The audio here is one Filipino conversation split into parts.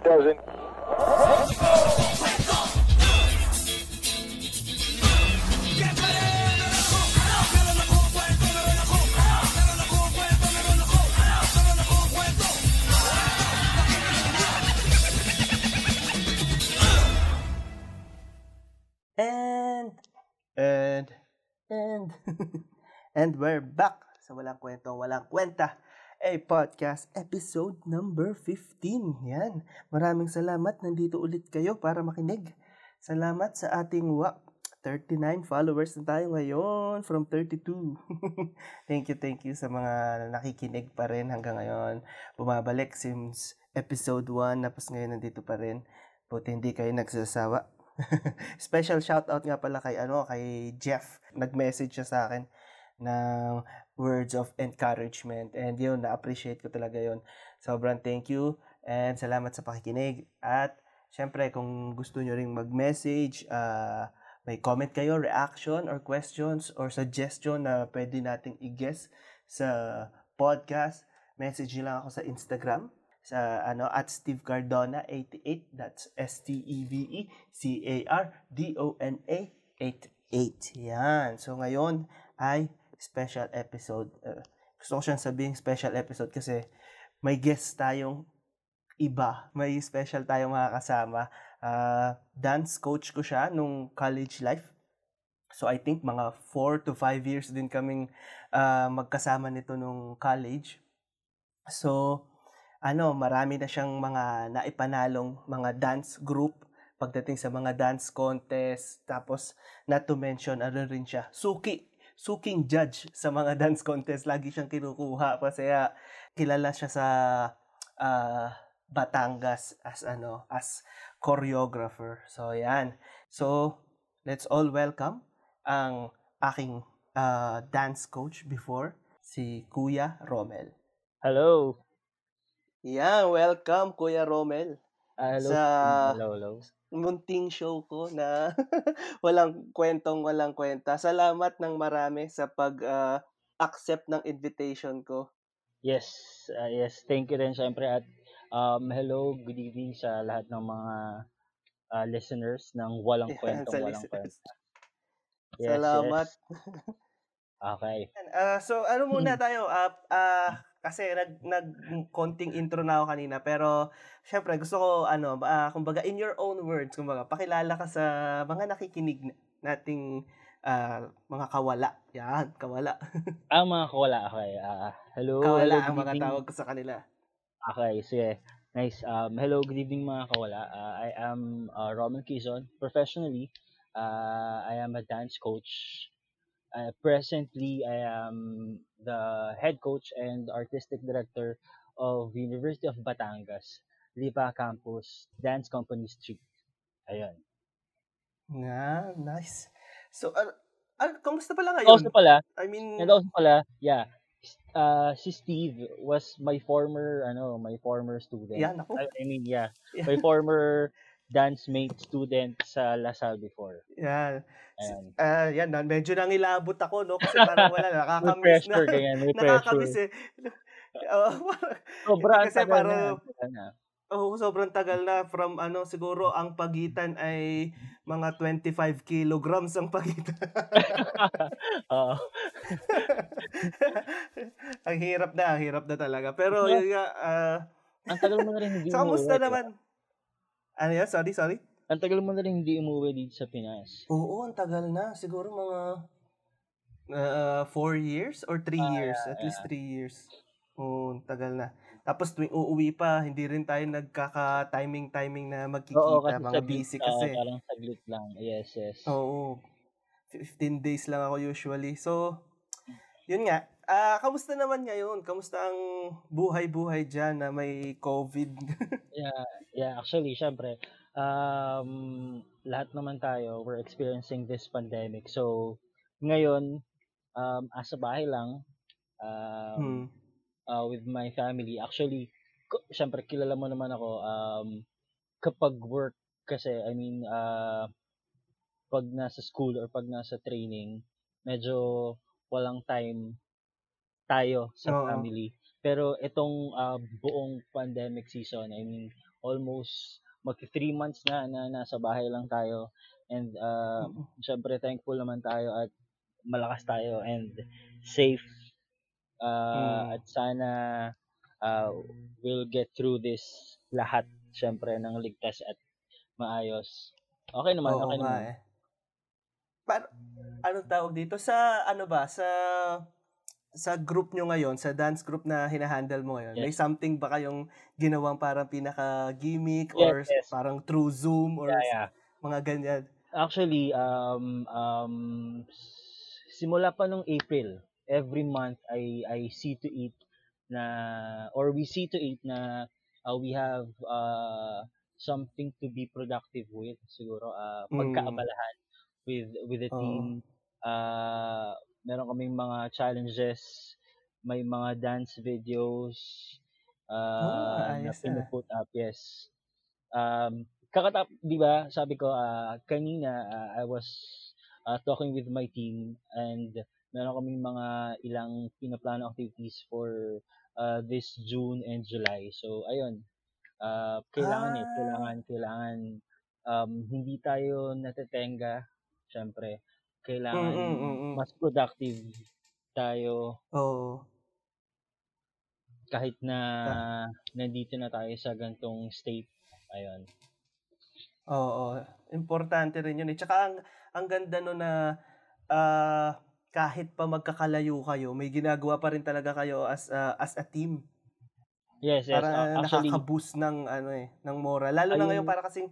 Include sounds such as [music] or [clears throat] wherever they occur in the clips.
it doesn't. And, and, and, [laughs] and we're back. Sa Walang Kwentong Walang Kwenta, a podcast episode number 15. Yan. Maraming salamat. Nandito ulit kayo para makinig. Salamat sa ating wa 39 followers na tayo ngayon from 32. [laughs] thank you, thank you sa mga nakikinig pa rin hanggang ngayon. Bumabalik since episode 1, tapos ngayon nandito pa rin. Buti hindi kayo nagsasawa. [laughs] Special shoutout nga pala kay ano kay Jeff. Nag-message siya sa akin ng words of encouragement. And yun na-appreciate ko talaga yun. Sobrang thank you and salamat sa pakikinig. At syempre kung gusto nyo ring mag-message uh, may comment kayo, reaction or questions or suggestion na pwede nating i-guess sa podcast, message nyo lang ako sa Instagram. Sa ano at Steve Cardona 88 that's S T E V E C A R D O N A 88 yan. So ngayon ay special episode uh, gusto ko siyang sabihin special episode kasi may guest tayong iba may special tayong mga kasama. Uh, dance coach ko siya nung college life. So I think mga 4 to 5 years din kaming uh, magkasama nito nung college. So ano, marami na siyang mga naipanalong mga dance group pagdating sa mga dance contest. Tapos, not to mention, ano rin siya, suki, suking judge sa mga [laughs] dance contest. Lagi siyang kinukuha kasi uh, kilala siya sa uh, Batangas as ano, as choreographer. So, yan. So, let's all welcome ang aking uh, dance coach before, si Kuya Romel. Hello. Yeah, welcome Kuya Romel. Uh, hello. Sa hello, hello. Munting show ko na [laughs] walang kwentong walang kwenta. Salamat ng marami sa pag uh, accept ng invitation ko. Yes, uh, yes. Thank you rin syempre at um, hello, good evening sa lahat ng mga uh, listeners ng Walang [laughs] Kwentong Yan, Walang listeners. Kwenta. Yes, Salamat. Yes. [laughs] Okay. Uh, so ano muna tayo? Uh, uh, kasi nag nag konting intro na ako kanina pero syempre gusto ko ano uh, kumbaga in your own words kumbaga pakilala ka sa mga nakikinig nating uh, mga kawala. Yan, kawala. [laughs] ah, mga kawala. Okay. Uh, hello. Kawala hello, ang mga evening. tawag ko sa kanila. Okay, sige. Nice. Um, hello, good evening mga kawala. Uh, I am uh, Roman Quezon. Professionally, uh, I am a dance coach. Uh, presently, I am the head coach and artistic director of University of Batangas, Lipa Campus, Dance Company Street. Ayun. Nga, nice. So, uh, uh, kamusta pala ngayon? Also pala, I mean, also pala, yeah, uh, si Steve was my former, ano, my former student. yan ako. I, I mean, yeah, [laughs] my former dance mate student sa Lasal before. Yan. Ayan. Ah, yan, na- medyo nangilabot ako, no? Kasi parang wala, [laughs] nakakamiss na. pressure, ganyan, may pressure. Nakakamiss eh. [laughs] Sobra, ang kasi tagal parang, na, na. oh, sobrang tagal na from ano, siguro ang pagitan ay mga 25 kilograms ang pagitan. [laughs] Oo. ang hirap na, ang hirap na talaga. Pero, Yeah. ah, ang tagal mo na rin hindi so, kamusta naman? Ano yan? Sorry, sorry. Ang tagal mo na rin hindi umuwi dito sa Pinas. Oo, ang tagal na. Siguro mga uh, four years or three Ah, years. yeah, At least yeah. three years. Oo, ang tagal na. Tapos tuwing uuwi pa, hindi rin tayo nagkaka-timing-timing na magkikita. Oo, kasi mga saglit, busy kasi. parang saglit lang. Yes, yes. Oo. 15 days lang ako usually. So, yun nga. Ah, kamusta naman ngayon? Kamusta ang buhay-buhay diyan na may COVID? [laughs] Yeah, yeah, actually, syempre, um, lahat naman tayo, we're experiencing this pandemic. So, ngayon, um, asa bahay lang, um, hmm. uh, with my family. Actually, syempre, kilala mo naman ako, um, kapag work kasi, I mean, uh, pag nasa school or pag nasa training, medyo walang time tayo sa Oo. family. Pero itong uh, buong pandemic season, I mean, almost mag three months na na nasa bahay lang tayo. And uh, mm-hmm. syempre thankful naman tayo at malakas tayo and safe. Uh, mm. At sana uh, we'll get through this lahat syempre ng ligtas at maayos. Okay naman, Oo, okay naman. Eh. Para, ano tawag dito? Sa, ano ba, sa sa group nyo ngayon, sa dance group na hinahandle mo ngayon, yes. may something ba kayong ginawang parang pinaka-gimmick yes, or yes. parang through Zoom or yeah, yeah. mga ganyan? Actually, um, um, simula pa nung April, every month I I see to it na or we see to it na uh, we have uh, something to be productive with siguro uh, pagkaabalahan mm. With with the team oh. uh, meron kaming mga challenges, may mga dance videos uh, oh, na pinuput up, yes. Um, kakatap, di ba, sabi ko, uh, kanina, uh, I was uh, talking with my team and meron kaming mga ilang pinaplano activities for uh, this June and July. So, ayun, uh, kailangan ah. eh, kailangan, kailangan um, hindi tayo natetenga, syempre kailangan mm, mm, mm. mas productive tayo. Oo. Kahit na ah. nandito na tayo sa gantong state. Ayun. Oo, importante rin 'yun eh. Tsaka ang ang ganda no na uh, kahit pa magkakalayo kayo, may ginagawa pa rin talaga kayo as uh, as a team. Yes, yes. Para uh, actually, nakaka-boost ng ano eh, ng moral. Lalo ayun, na ngayon para kasing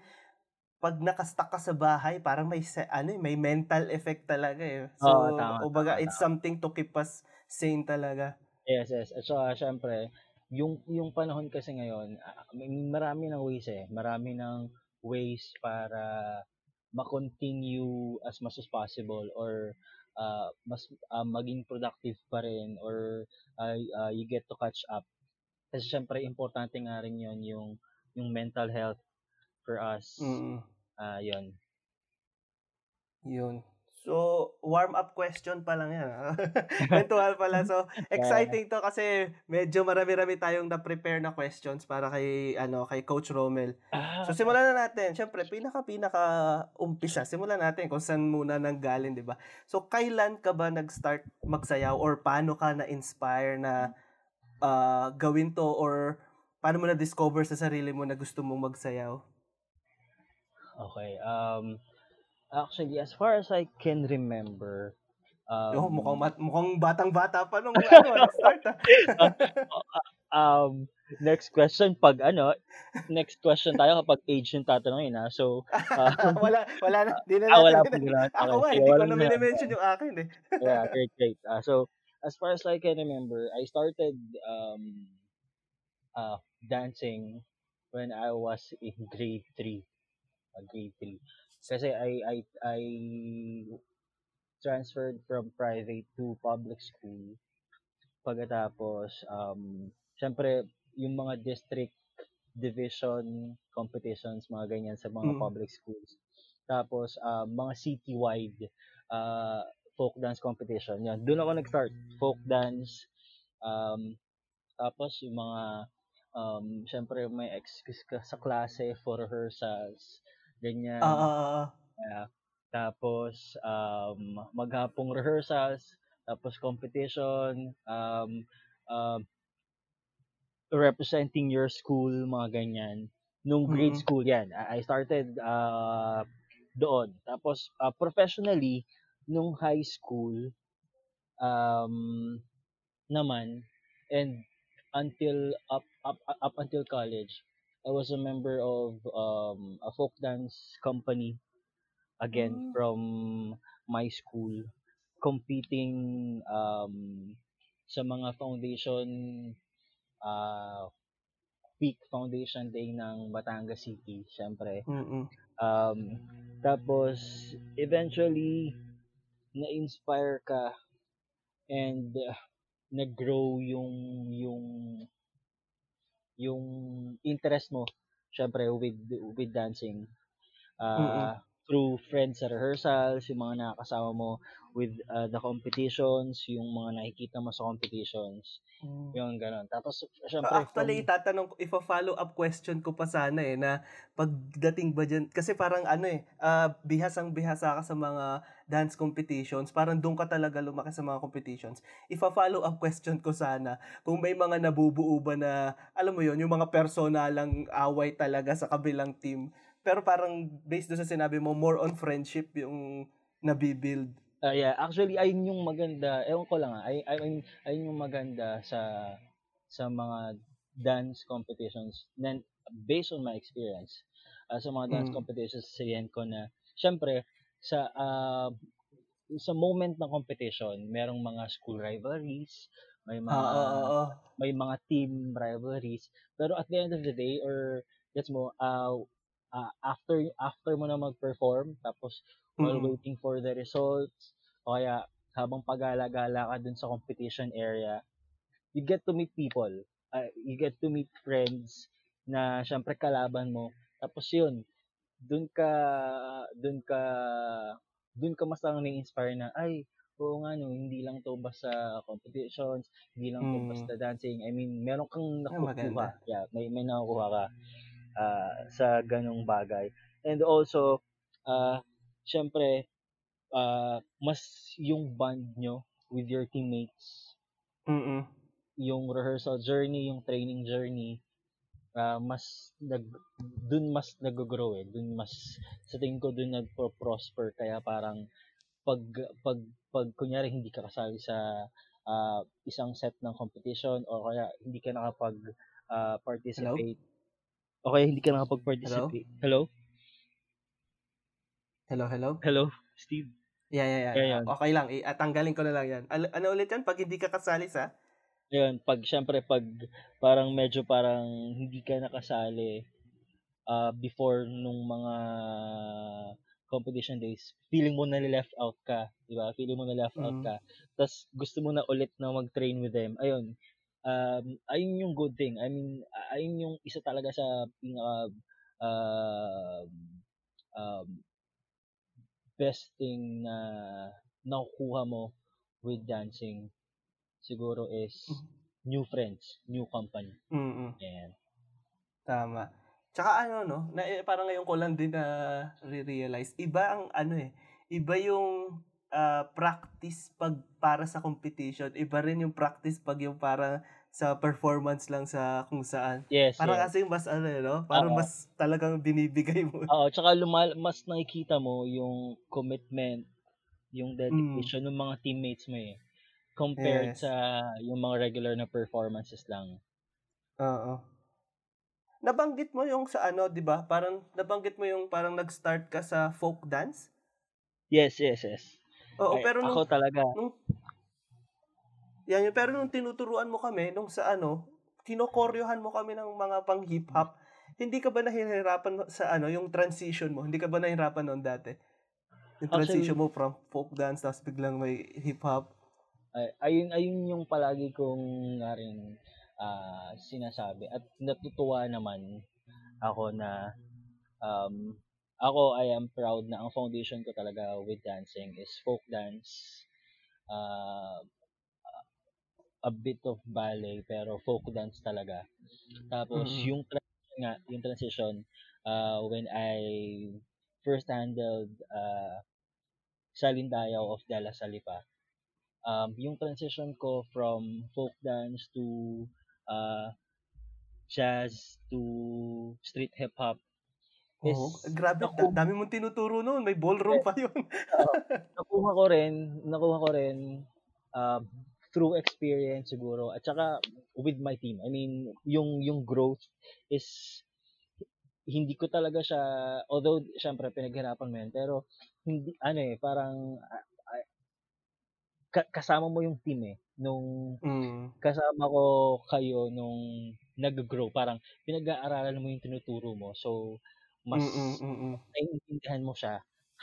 pag nakastuck ka sa bahay, parang may ano, eh, may mental effect talaga eh. So, Oo, tama, ubaga, tama, it's something to keep us sane talaga. Yes, yes. At so, syempre, yung yung panahon kasi ngayon, uh, marami ng ways eh. Marami ng ways para ma-continue as much as possible or uh, mas uh, maging productive pa rin or uh, uh, you get to catch up. Kasi syempre importante nga rin 'yon yung yung mental health for us. Mm. Uh, yun. Yun. So, warm-up question pa lang yan. [laughs] Kwentuhan pala. So, [laughs] exciting to kasi medyo marami-rami tayong na-prepare na questions para kay, ano, kay Coach Romel. Ah, so, simulan na natin. Siyempre, pinaka-pinaka umpisa. Simulan natin kung saan muna nang galing, di ba? So, kailan ka ba nag-start magsayaw or paano ka na-inspire na uh, gawin to or paano mo na-discover sa sarili mo na gusto mong magsayaw? Okay. Um, actually, as far as I can remember, um, oh, mukhang, mat- mukhang batang-bata pa nung [laughs] ano, start ah. [laughs] um, next question pag ano, next question tayo kapag age yung tatanungin ha. So, [laughs] uh, wala wala na, di na ah, wala pa gano'n. Ako nga, hindi ko na minimension yung akin eh. yeah, great, great. Uh, so, as far as I can remember, I started um uh dancing when I was in grade 3 3. Kasi I, I, I transferred from private to public school. Pagkatapos, um, syempre, yung mga district division competitions, mga ganyan sa mga mm. public schools. Tapos, uh, mga city-wide uh, folk dance competition. Yan. Doon ako nag-start. Folk dance. Um, tapos, yung mga, um, syempre, may excuse ka sa klase for rehearsals ganyan. Oo, oo, Uh, tapos, um, maghapong rehearsals, tapos competition, um, uh, representing your school, mga ganyan. Nung grade mm-hmm. school yan, I started uh, doon. Tapos, uh, professionally, nung high school, um, naman, and until up up up until college I was a member of um, a folk dance company again mm. from my school competing um, sa mga foundation uh, peak foundation day ng Batangas City syempre um, tapos eventually na-inspire ka and uh, nag-grow yung yung yung interest mo syempre with with dancing. Uh, through friends sa rehearsals, yung mga nakakasama mo with uh, the competitions, yung mga nakikita mo sa competitions, Mm. yung ganun. Tapos, So, syempre, actually, itatanong ko, if a follow-up question ko pa sana eh, na pagdating ba dyan, kasi parang ano eh, ah, bihasang bihasa ka sa mga dance competitions, parang doon ka talaga lumaki sa mga competitions. If a follow-up question ko sana, kung may mga nabubuo ba na, alam mo yon yung mga personalang away talaga sa kabilang team, pero parang based doon sa sinabi mo, more on friendship yung nabibuild. Ah, yeah, actually ayun yung maganda. Ewan ko lang ah. Ay, ayun, ayun yung maganda sa sa mga dance competitions then based on my experience ah, sa mga dance Mm. competitions sa ko na syempre sa ah, sa moment ng competition merong mga school rivalries may mga Ah, oo, oo. may mga team rivalries pero at the end of the day or gets mo ah ah, after after mo na mag-perform tapos while Mm. waiting for the results o kaya habang pagala-gala ka dun sa competition area you get to meet people Ah, you get to meet friends na syempre kalaban mo tapos yun dun ka dun ka dun ka mas lang na-inspire na ay oo nga no hindi lang to basta competitions hindi lang to Mm. basta dancing I mean meron kang Ay, nakukuha maganda. yeah may may nakukuha ka ah, sa ganong bagay and also ah syempre ah, mas yung bond nyo with your teammates Mm-mm. yung rehearsal journey, yung training journey, ah, mas nag dun mas nag-grow eh. Dun mas sa tingin ko dun nagpo-prosper kaya parang pag pag pag kunyari hindi ka kasali sa ah, isang set ng competition o kaya hindi ka nakapag ah, participate o kaya hindi ka nakapag-participate. Hello? Hello, hello? Hello, Steve. Yeah, yeah, yeah. Kaya yan. Okay lang, ah, tanggalin ko na lang yan. Al- ano ulit yan? Pag hindi ka kasali sa? Ayun, pag syempre pag parang medyo parang hindi ka nakasali ah before nung mga competition days, feeling mo na left out ka, di ba? Feeling mo na left out Mm. ka. Tapos gusto mo na ulit na mag-train with them. Ayun. Um, ayun yung good thing. I mean, ayun yung isa talaga sa pinaka um, um, best thing na nakukuha mo with dancing siguro is new friends, new company. Mm-mm. Yan. Tama. Tsaka ano, no? Na, eh, parang ngayon ko lang din na re-realize. Iba ang ano eh. Iba yung ah, practice pag para sa competition. Iba rin yung practice pag yung para sa performance lang sa kung saan. Yes, Parang yes. kasi mas ano eh, no? Parang Oo. mas talagang binibigay mo. Oo, tsaka lumal mas nakikita mo yung commitment, yung dedication ng mga teammates mo eh. Compared Yes. sa yung mga regular na performances lang. Oo. Nabanggit mo yung sa ano, 'di ba? Parang nabanggit mo yung parang nag-start ka sa folk dance? Yes, yes, yes. Oo, Ay, pero nung ako talaga, nung yan yun, pero nung tinuturuan mo kami nung sa ano, kinokoryohan mo kami ng mga pang hip hop. Hindi ka ba nahihirapan sa ano, yung transition mo? Hindi ka ba nahihirapan noon dati? Yung transition mo from folk dance tapos biglang may hip hop. ay, ayun, ayun yung palagi kong nga rin ah, sinasabi. At natutuwa naman ako na um, ako, I am proud na ang foundation ko talaga with dancing is folk dance, uh, a bit of ballet, pero folk dance talaga. Tapos, Mhm. yung transition nga, yung transition, uh, when I first handled uh, Salindayaw of Dala Salipa, um, yung transition ko from folk dance to uh, jazz to street hip hop is Oo, grabe, da- naku- dami mong tinuturo noon, may ballroom pa 'yun. [laughs] nakuha ko rin, nakuha ko rin um, through experience siguro at saka with my team. I mean, yung yung growth is hindi ko talaga siya although syempre pinaghirapan mo yun pero hindi ano eh parang ah, ka- kasama mo yung team eh nung Mm. kasama ko kayo nung nag-grow parang pinag-aaralan mo yung tinuturo mo so mas Mm, mm, mm. naiintindihan mo siya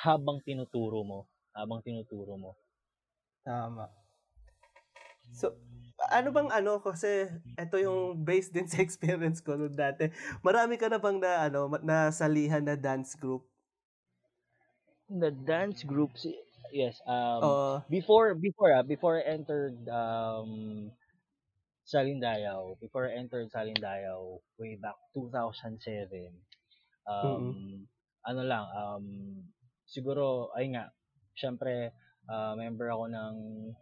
habang tinuturo mo habang tinuturo mo Tama. So, ano bang ano kasi ito yung based din sa [laughs] experience ko noon dati. Marami ka na bang na ano nasalihan na dance group? the dance groups, yes. Um, Oo. before before ah, before I entered um Salindayaw, before I entered Salindayaw way back 2007. Um ano lang um siguro ay nga syempre ah, member ako ng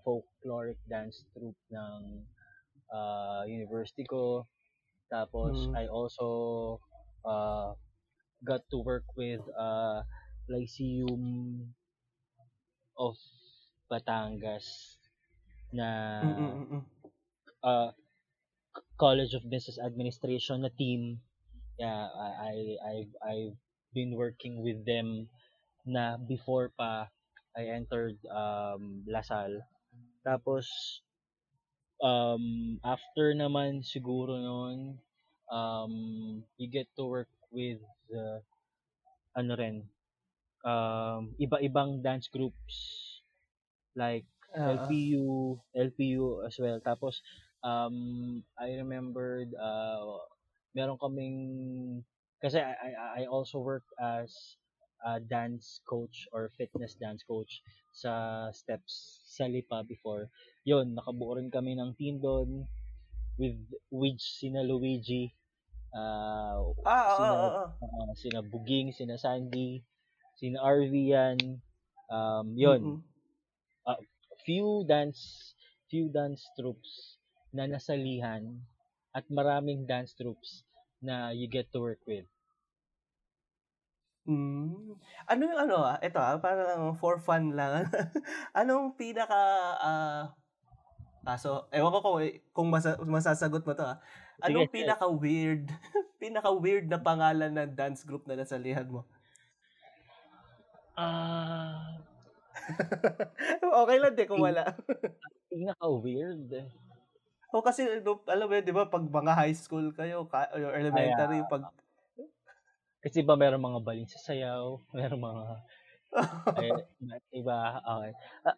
folkloric dance troupe ng ah, university ko. Tapos Mm. I also uh, got to work with uh, Lyceum of Batangas na Mm, mm, mm, mm. uh, College of Business Administration na team. Yeah, I I I've, I've been working with them na before pa I entered um Lasal. Tapos um after naman siguro noon um you get to work with uh, ano rin um iba-ibang dance groups like Oo. LPU, LPU as well. Tapos, um, I remembered, uh, meron kaming, kasi I, I, I also work as a dance coach or fitness dance coach sa Steps sa Lipa before. Yun, nakabuo rin kami ng team doon with, with sina Luigi, uh, Ah, sina, oo, oo. uh, sina Buging, sina Sandy, sina RV yan, um, yun, Mm-mm. few dance few dance troops na nasalihan at maraming dance troops na you get to work with. Mm. Ano yung ano ah, ito ah, parang for fun lang. [laughs] Anong pinaka ah ah, so, ewan ko kung, kung masa, masasagot mo to ah. Anong Sige, pinaka weird, [laughs] pinaka weird na pangalan ng dance group na nasalihan mo? Ah, [laughs] okay lang din kung wala. pinaka weird. O kasi no, alam mo yun, 'di ba, pag mga high school kayo, ka, or elementary, pag Kasi ba meron mga baling sa sayaw, [laughs] meron mga eh, iba, okay. Ah,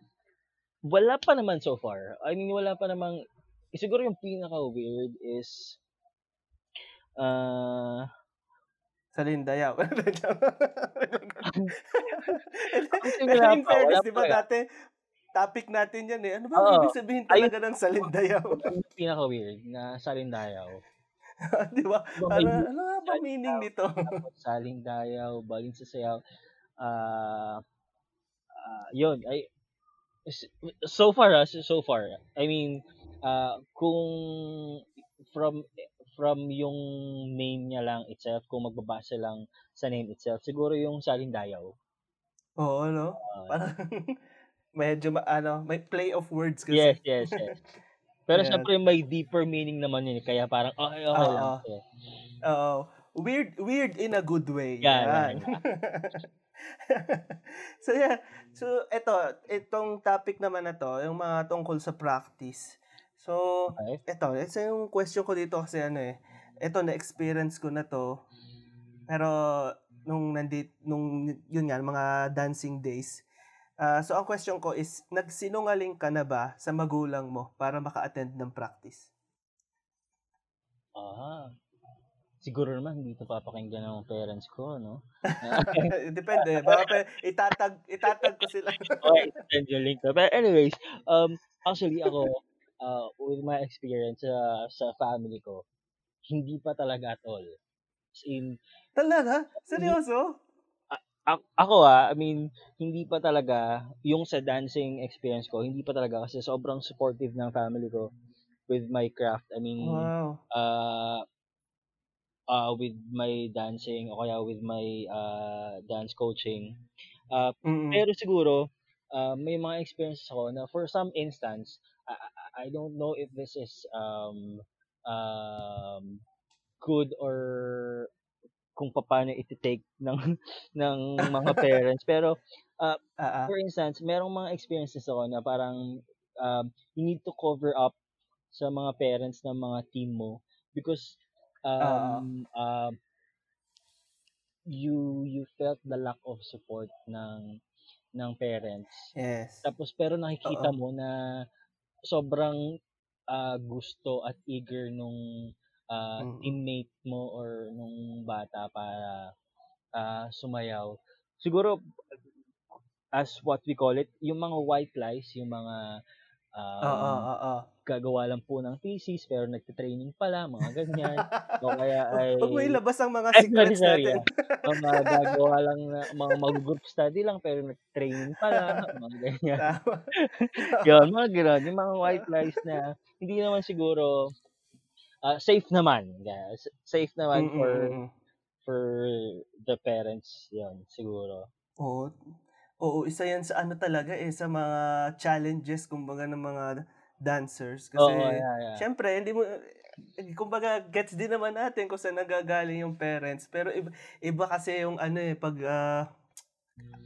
wala pa naman so far. I mean, wala pa namang eh, siguro yung pinaka weird is ah sa Lindayaw. [laughs] In pa, fairness, di ba pa. dati, topic natin yan eh. Ano ba Oo. ibig sabihin talaga ng Salindayaw? yung pinaka weird na salindayaw. [laughs] di ba? Ano, ano nga ba meaning nito? [laughs] tapos saling dayaw, baling sa sayaw. Ah, ah, yun, ay so far ah, so far. I mean, ah kung from from yung name niya lang itself, kung magbabasa lang sa name itself, siguro yung saling dayaw. Oo, no? Ah, Parang [laughs] medyo ano, may play of words kasi. yes, yes, yes. Pero Yes. syempre may deeper meaning naman yun, kaya parang okay, okay lang. Oo. Weird, weird in a good way. Yan, Yan. [laughs] so yeah. So eto, itong topic naman na to, yung mga tungkol sa practice. So, Okay. eto, ito yung question ko dito kasi ano eh. Eto na experience ko na to. Pero nung nandit nung yun nga mga dancing days. Ah, so ang question ko is nagsinungaling ka na ba sa magulang mo para maka-attend ng practice? Ah. Siguro naman hindi ito papakinggan ng parents ko, no? [laughs] Depende. Baka pa- itatag, itatag ko sila. [laughs] okay, send yung link. But anyways, um, actually ako, uh, with my experience uh, sa family ko, hindi pa talaga at all. As in, Talaga? Seryoso? Ako ah, I mean, hindi pa talaga, yung sa dancing experience ko, hindi pa talaga kasi sobrang supportive ng family ko with my craft. I mean, Wow. uh, uh, with my dancing o kaya with my uh, dance coaching. Uh, Mm-mm. Pero siguro, uh, may mga experiences ako na for some instance, I, I- I don't know if this is um, um, good or kung paano iti-take ng [laughs] ng mga [laughs] parents pero Ah, ah. for instance merong mga experiences ako na parang um, you need to cover up sa mga parents ng mga team mo because um, uh, you you felt the lack of support ng ng parents Yes. tapos pero nakikita Oo. mo na sobrang ah, gusto at eager nung ah, Mm. teammate mo or nung bata para ah, sumayaw. Siguro as what we call it, yung mga white lies, yung mga um, Oo, oo. gagawa lang po ng thesis pero nagte-training pala, mga ganyan. o kaya [laughs] ay Huwag mo ilabas ang mga [laughs] secrets sorry, natin. ang mga gagawa lang na mga mag-group study lang pero nag-training pala, mga ganyan. [laughs] Yun, mga gano'n. Yung mga white lies na hindi naman siguro ah, safe naman. Yeah, safe naman Mm, for mm, mm. for the parents. Yun, siguro. Oo. Oo, isa yan sa ano talaga eh, sa mga challenges kumbaga ng mga dancers. Kasi, Oo, yeah, yeah. syempre, hindi mo, eh, kumbaga, gets din naman natin kung saan nagagaling yung parents. Pero iba, iba kasi yung ano eh, pag, ah,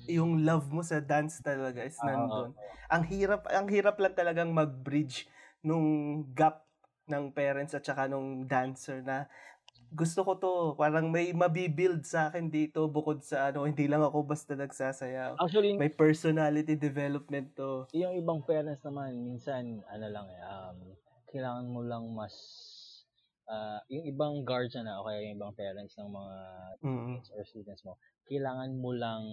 yung love mo sa dance talaga is Oo, nandun. Ang hirap, ang hirap lang talagang mag-bridge nung gap ng parents at saka nung dancer na gusto ko to, parang may mabibuild sa akin dito bukod sa ano, hindi lang ako basta nagsasayaw. Actually, May personality development to. yung ibang parents naman, minsan, ano lang eh, um, kailangan mo lang mas, ah, yung ibang guardian na, o kaya yung ibang parents ng mga Mm. kids or students mo, kailangan mo lang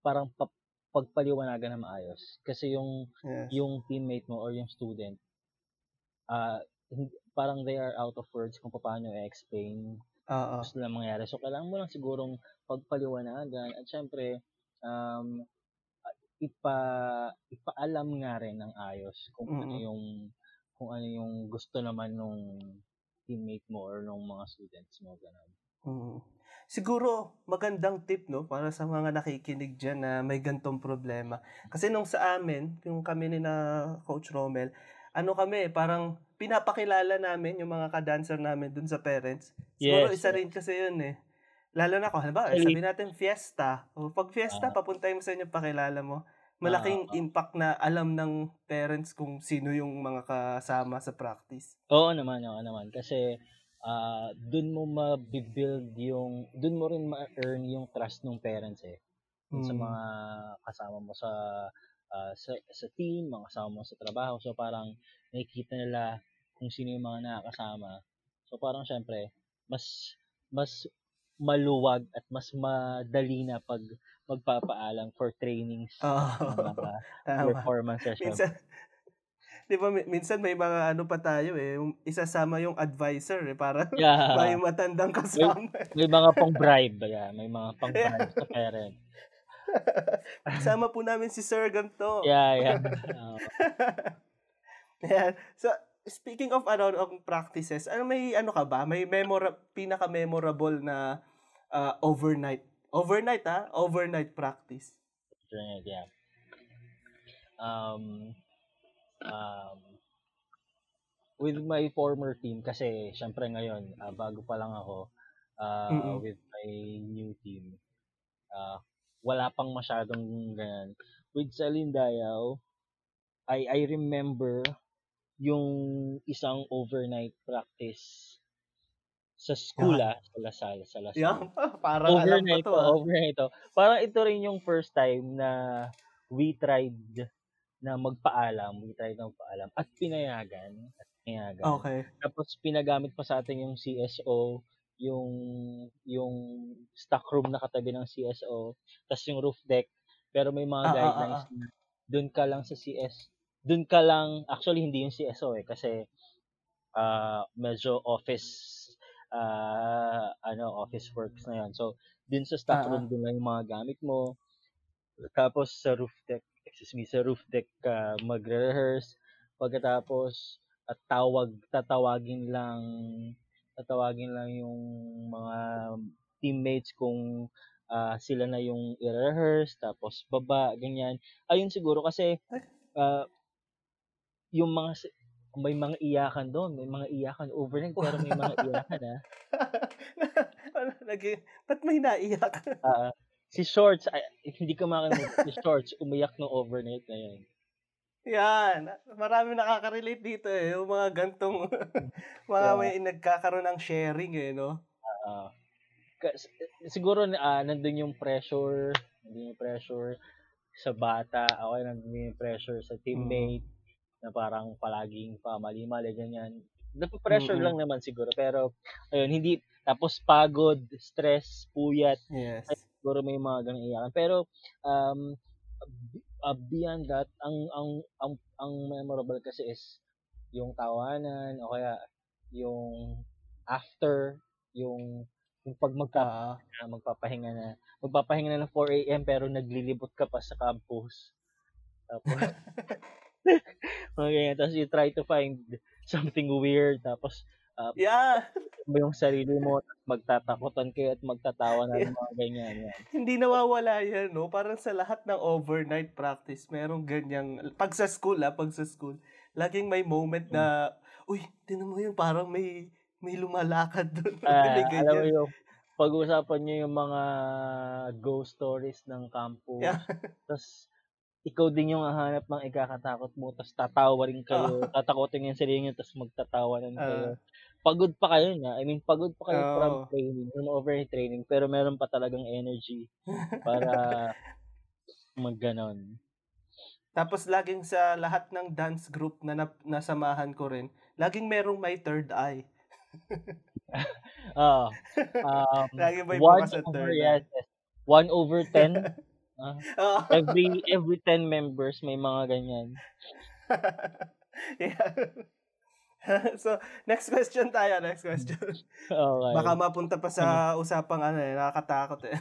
parang pa- pagpaliwanagan na maayos. Kasi yung Yes. yung teammate mo or yung student, hindi- parang they are out of words kung paano i-explain Oo. gusto lang mangyari. So, kailangan mo lang sigurong pagpaliwanagan at syempre, um, ipa, ipaalam nga rin ng ayos kung ano Mm. yung kung ano yung gusto naman nung teammate mo or nung mga students mo ganun. Mm. Siguro, magandang tip, no? Para sa mga nakikinig dyan na may gantong problema. Kasi nung sa amin, yung kami ni na Coach Romel, ano kami, parang pinapakilala namin yung mga ka-dancer namin dun sa parents. Siguro, Yes, isa rin kasi yun eh. Lalo na kung, halimbawa, Actually- sabi natin fiesta. O pag fiesta, Ah. papunta mo sa inyo, pakilala mo. Malaking ah. impact na alam ng parents kung sino yung mga kasama sa practice. Oo naman, oo naman. Kasi ah dun mo ma-build yung, dun mo rin ma-earn yung trust ng parents eh. Dun sa Mm. mga kasama mo sa, ah, sa, sa team, mga kasama mo sa trabaho. So parang nakikita nila kung sino yung mga nakakasama. So parang syempre, mas, mas maluwag at mas madali na pag magpapaalam for trainings ng mga [laughs] Tama. performance session. Minsan, di ba, mi- minsan may mga ano pa tayo eh, yung isasama yung advisor eh, para [laughs] Yeah. may matandang kasama. May mga pang [laughs] bribe, yeah. may mga pang bribe sa parent. Kasama po namin si Sir Ganto. Yeah, yeah. Oo. Ayan. So, speaking of ano, of practices, ano may ano ka ba? May memora pinaka-memorable na ah, overnight. Overnight ha? Overnight practice. Right, yeah. Um, um, with my former team, kasi syempre ngayon, ah, bago pa lang ako, ah, Mm-mm. with my new team, ah, wala pang masyadong ganyan. With Celine Diao, I, I remember yung isang overnight practice sa school ah, sa Lasal, sa Lasal. Yan, parang alam ko overnight to ah. overnight to. Parang ito rin yung first time na we tried na magpaalam, we tried na magpaalam at pinayagan, at pinayagan. Okay. Tapos pinagamit pa sa atin yung CSO, yung yung stock room na katabi ng CSO, tapos yung roof deck. Pero may mga Ah, ah, ah, guidelines na doon ka lang sa CS, doon ka lang, actually hindi yung CSO eh, kasi ah medyo office ah ano office works na yan. So, dun sa Ah, ah. room doon lang yung mga gamit mo. Tapos sa roof deck, excuse me, sa roof deck ka magre-rehearse. Pagkatapos at tawag tatawagin lang tatawagin lang yung mga teammates kung ah, sila na yung i-rehearse tapos baba ganyan. Ayun siguro kasi ah, yung mga may mga iyakan doon, may mga iyakan overnight pero may mga [laughs] iyakan ah. Ano, Lagi, ba't may naiyak? [laughs] Ah, si Shorts, ay, hindi ka makakalimutan, si Shorts umiyak ng overnight na yun. Yan. Marami nakaka-relate dito eh. Yung mga gantong, [laughs] mga Yeah. may nagkakaroon ng sharing eh, no? Ah, kas- siguro ah, nandun yung pressure, nandun yung pressure sa bata, okay, nandun yung pressure sa teammate, na parang palaging pamali-mali, ganyan. Napapressure Mm-mm. lang naman siguro, pero, ayun, hindi, tapos pagod, stress, puyat, Yes. siguro may mga ganung iyakan. Pero, um, uh, beyond that, ang, ang, ang, ang memorable kasi is yung tawanan o kaya yung after, yung, yung pag magpa, na magpapahinga na, magpapahinga na ng 4 a.m. pero naglilibot ka pa sa campus. Tapos, [laughs] mga ganyan. Tapos you try to find [laughs] something weird. Tapos, uh, yeah. mo [laughs] yung sarili mo, magtatakutan kayo at magtatawa na ng mga ganyan. Yan. [laughs] Hindi nawawala yan, no? Parang sa lahat ng overnight practice, merong ganyang, pag sa school, ah, pag sa school, laging may moment na, uy, tinan mo yun, parang may, may lumalakad doon. Ah, may alam mo yung, pag-usapan nyo yung mga ghost stories ng campus. Yeah. Tapos, ikaw din yung hahanap ng ikakatakot mo, tapos tatawa rin kayo, tatakotin yung sarili nyo, tapos magtatawanan kayo. Pagod pa kayo na, I mean, pagod pa kayo from Oo. training, from overnight training, pero meron pa talagang energy [laughs] para magganon. Tapos laging sa lahat ng dance group na nap- nasamahan ko rin, laging merong may third eye. [laughs] Ah, [laughs] um, Lagi may one over, third yes, eye. yes. One over ten. [laughs] Oo. every every 10 members may mga ganyan. [laughs] yeah. [laughs] so, next question tayo, next question. Okay. Baka mapunta pa sa usapang ano eh, nakakatakot eh.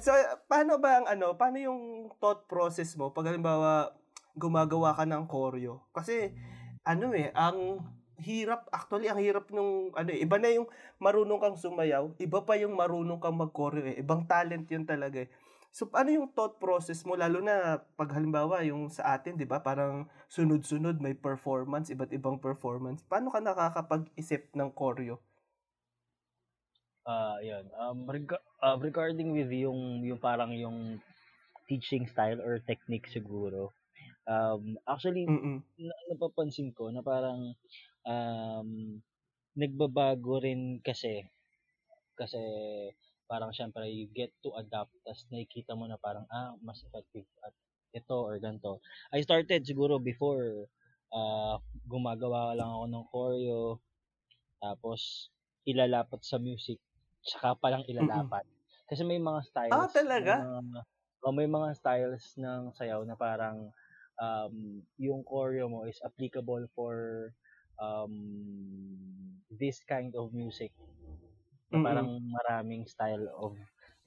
so, paano ba ang ano, paano yung thought process mo pag halimbawa gumagawa ka ng choreo? Kasi ano eh, ang hirap, actually ang hirap nung ano eh, iba na yung marunong kang sumayaw, iba pa yung marunong kang mag-choreo eh. Ibang talent yun talaga eh. So, ano yung thought process mo? Lalo na pag halimbawa yung sa atin, di ba? Parang sunod-sunod may performance, iba't ibang performance. Paano ka nakakapag-isip ng choreo? Ah, yun. Um, reg- uh, regarding with yung, yung parang yung teaching style or technique siguro. Um, actually, Mm-mm. na, napapansin ko na parang um, nagbabago rin kasi kasi parang syempre you get to adapt tas nakikita mo na parang ah mas effective at ito or ganito. I started siguro before uh, gumagawa lang ako ng choreo tapos ilalapat sa music tsaka pa lang ilalapat. Kasi may mga styles. Ah, talaga? May mga, oh, may mga styles ng sayaw na parang um, yung choreo mo is applicable for um, this kind of music. Na Mm-mm. parang maraming style of,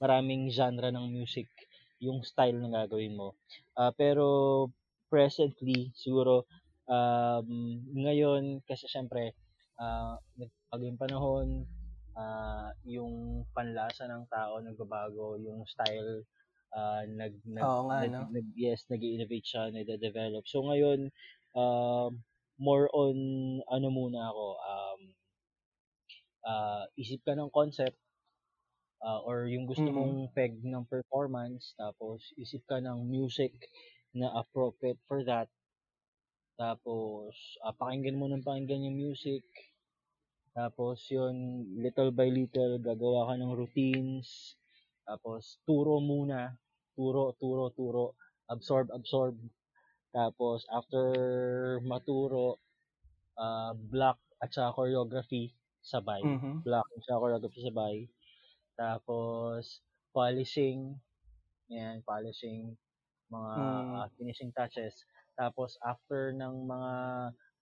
maraming genre ng music yung style na gagawin mo. Ah, pero presently, siguro, um, ngayon, kasi syempre, ah, nagbago yung panahon, ah, yung panlasa ng tao nagbabago, yung style ah, nag, nag, Oo nga, nag, no? nag- yes, nag-innovate siya, nade-develop. So ngayon, um, more on ano muna ako, um, ah, isip ka ng concept ah, or yung gusto Mm-mm. mong peg ng performance, tapos isip ka ng music na appropriate for that. Tapos, ah, pakinggan mo ng pakinggan yung music. Tapos, yun, little by little, gagawa ka ng routines. Tapos, turo muna. Turo, turo, turo. Absorb, absorb. Tapos, after maturo, ah, block at saka choreography sabay. Mhm. Block at saka choreography sabay. Tapos, polishing. Yan, polishing. Mga Mm. ah, finishing touches. Tapos, after ng mga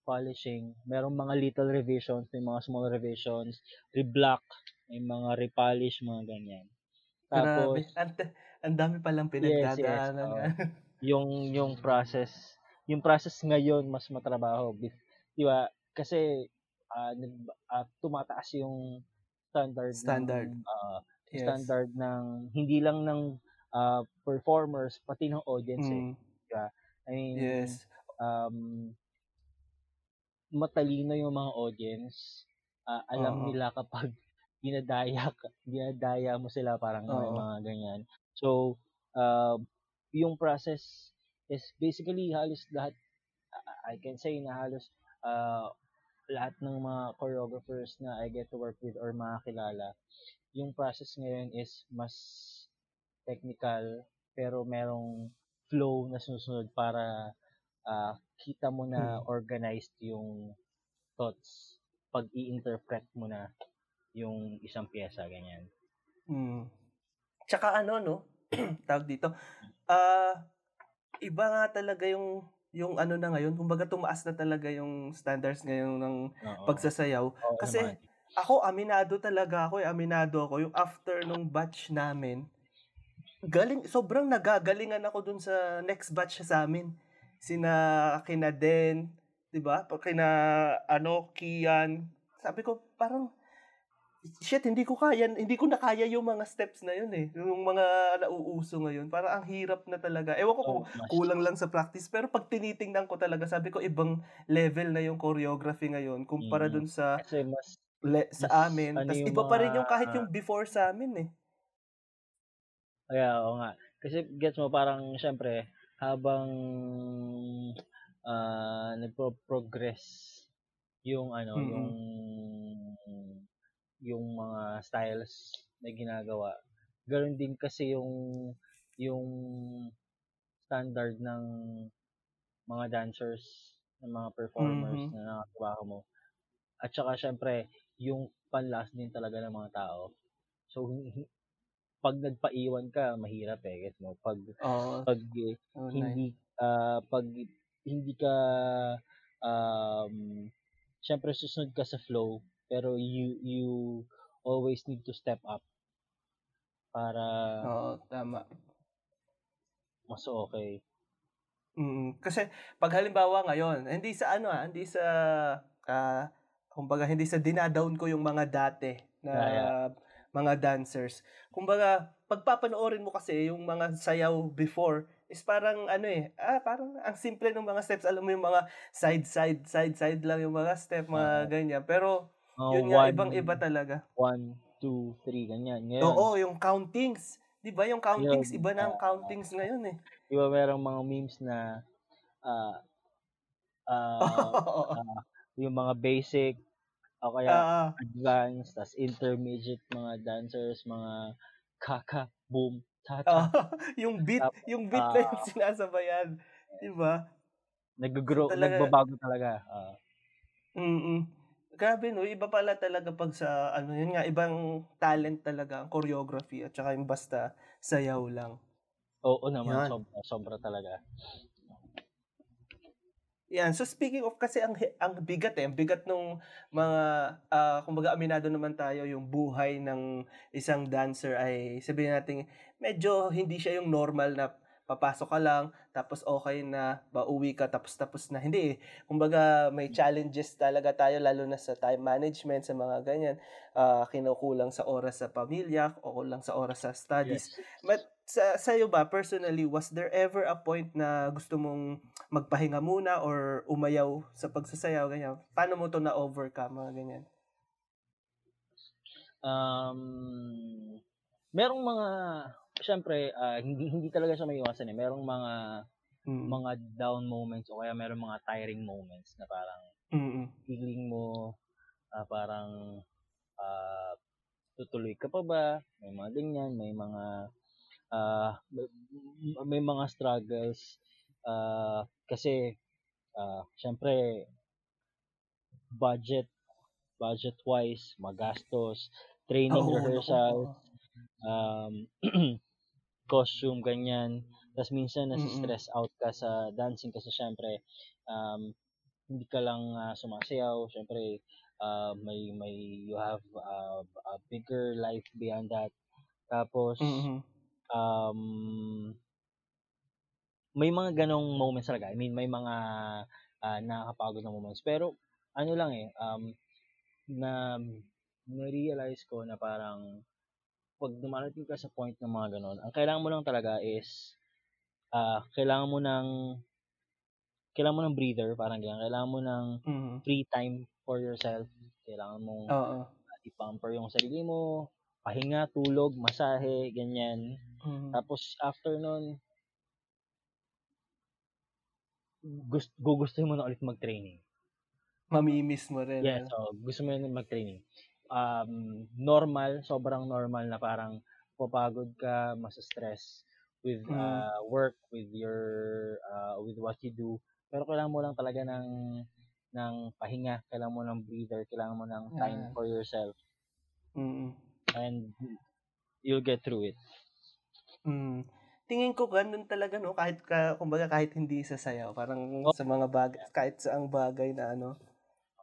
polishing, merong mga little revisions, may mga small revisions, reblock, may mga repolish, mga ganyan. Tapos, Grabe. Ang, dami palang yes, yes. pinagdadaanan oo. nga. [laughs] yung, yung process, yung process ngayon, mas matrabaho. Di ba? Kasi, ah, nag- ah, tumataas yung standard, Standard. ng, ah, Yes. standard ng, hindi lang ng ah, performers, pati ng audience eh. Mm. I mean, Yes. um, matalino yung mga audience. Ah, alam Oo. nila kapag [laughs] dinadaya dinadaya mo sila parang Oo. mga ganyan. So, uh, yung process is basically halos lahat I I can say na halos uh, lahat ng mga choreographers na I get to work with or makakilala, yung process ngayon is mas technical pero merong flow na susunod para ah, kita mo na Hmm. organized yung thoughts pag i-interpret mo na yung isang pyesa, ganyan. Mm. Tsaka ano, no? [clears throat] Tawag dito. ah, iba nga talaga yung yung ano na ngayon, kumbaga tumaas na talaga yung standards ngayon ng Oo. pagsasayaw. Oo Kasi naman. ako, aminado talaga ako, eh, aminado ako. Yung after nung batch namin, galing, sobrang nagagalingan ako dun sa next batch sa amin. Sina kina Den, 'di ba? Kina ano, Kian. Sabi ko, parang shit, hindi ko kaya, hindi ko na kaya yung mga steps na yun eh. Yung mga nauuso ngayon. Parang ang hirap na talaga. Ewan ko kung mas kulang lang sa practice. Pero pag tinitingnan ko talaga, sabi ko, ibang level na yung choreography ngayon kumpara mm. dun sa Kasi mas le- mas sa amin. ano Tapos yung iba pa rin yung kahit yung before sa amin eh. kaya oo nga. Kasi gets mo parang syempre habang ah nagpo-progress yung ano, yung Mm-mm. Yung mga styles na ginagawa. Ganoon din kasi yung yung standard ng mga dancers, ng mga performers Mhm. na nakakatrabaho mo. At saka syempre, yung panlasa din talaga ng mga tao. So, pag nagpaiwan ka, mahirap eh. Gets mo? Pag, Oo. pag Oh, nice. hindi, ah pag hindi ka, um, syempre susunod ka sa flow, pero you, you always need to step up para Oo, tama. mas okay. Mm, kasi pag halimbawa ngayon, hindi sa ano ah, hindi sa ah, kumbaga hindi sa dinadown ko yung mga dati na Yeah, yeah. mga dancers. Kumbaga, pagpapanoorin mo kasi yung mga sayaw before is parang ano eh, ah, parang ang simple ng mga steps. Alam mo yung mga side, side, side, side lang yung mga step, mga Oo. ganyan. Pero, Mga yun nga, one, ibang-iba talaga. one, two, three, ganyan. Ngayon, Oo, yung countings. Di ba yung countings, Yun, iba na ang countings ngayon eh. di ba merong mga memes na ah ah [laughs] ah, yung mga basic o kaya Ah, advanced, tas intermediate mga dancers, mga kaka, boom, ah, cha-cha. [laughs] yung beat, Tapos, yung beat na yung sinasabayan. Di ba? nag-grow, Talaga, nagbabago talaga. Ah, mm Grabe no, iba pala talaga pag sa, ano yun nga, ibang talent talaga, ang choreography at saka yung basta sayaw lang. oo naman, Yan. sobra, sobra talaga. Yan. So speaking of kasi ang ang bigat eh, ang bigat nung mga ah, kumbaga aminado naman tayo yung buhay ng isang dancer ay sabihin natin medyo hindi siya yung normal na papasok ka lang tapos okay na pauwi ka tapos tapos na hindi eh. Kumbaga may challenges talaga tayo lalo na sa time management sa mga ganyan. Ah, kinukulang sa oras sa pamilya o kulang sa oras sa studies. Yes. But sa sa'yo ba, personally, was there ever a point na gusto mong magpahinga muna or umayaw sa pagsasayaw, ganyan? Paano mo to na-overcome, mga ganyan? Um, merong mga, syempre, ah, hindi hindi talaga siya maiwasan eh. Merong mga Mm. mga down moments o kaya merong mga tiring moments na parang Mm. feeling mo ah, parang ah, tutuloy ka pa ba? May mga ganyan, may mga ah, may, mga struggles ah, kasi ah, syempre budget budget wise, magastos, training rehearsals, Oo. um, [clears throat] costume, ganyan. Tapos minsan nasi-stress out ka sa dancing kasi syempre um, hindi ka lang ah, sumasayaw, syempre ah, may may you have ah, a bigger life beyond that. Tapos Mm. um, may mga ganong moments talaga. I mean, may mga ah, nakakapagod na moments. Pero ano lang eh, um, na na-realize ko na parang pag dumarating ka sa point ng mga ganon, ang kailangan mo lang talaga is ah kailangan mo ng kailangan mo ng breather, parang ganyan. Kailangan mo ng Mm. free time for yourself. Kailangan mong Oo. i-pamper yung sarili mo, pahinga, tulog, masahe, ganyan. Mm. Tapos after nun, gust gugustuhin mo na ulit mag-training. Mamimiss mo rin, Yes, ano? so gusto mo yun mag-training. Um, normal, sobrang normal na parang papagod ka, mas-stress with Mm. uh, work, with your, uh, with what you do. Pero kailangan mo lang talaga ng ng pahinga, kailangan mo ng breather, kailangan mo ng time Yeah. for yourself Mm. and you'll get through it. Mm. tingin ko ganun talaga no kahit ka, kumbaga kahit hindi sa sayaw, parang Oh. sa mga bagay kahit sa ang bagay na ano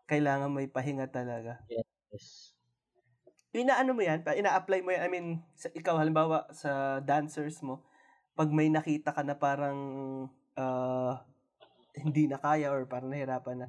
kailangan may pahinga talaga. Yes. Inaano mo yan, pa- ina-apply mo yan, I mean, sa, ikaw halimbawa sa dancers mo, pag may nakita ka na parang ah, hindi na kaya or parang nahirapan na,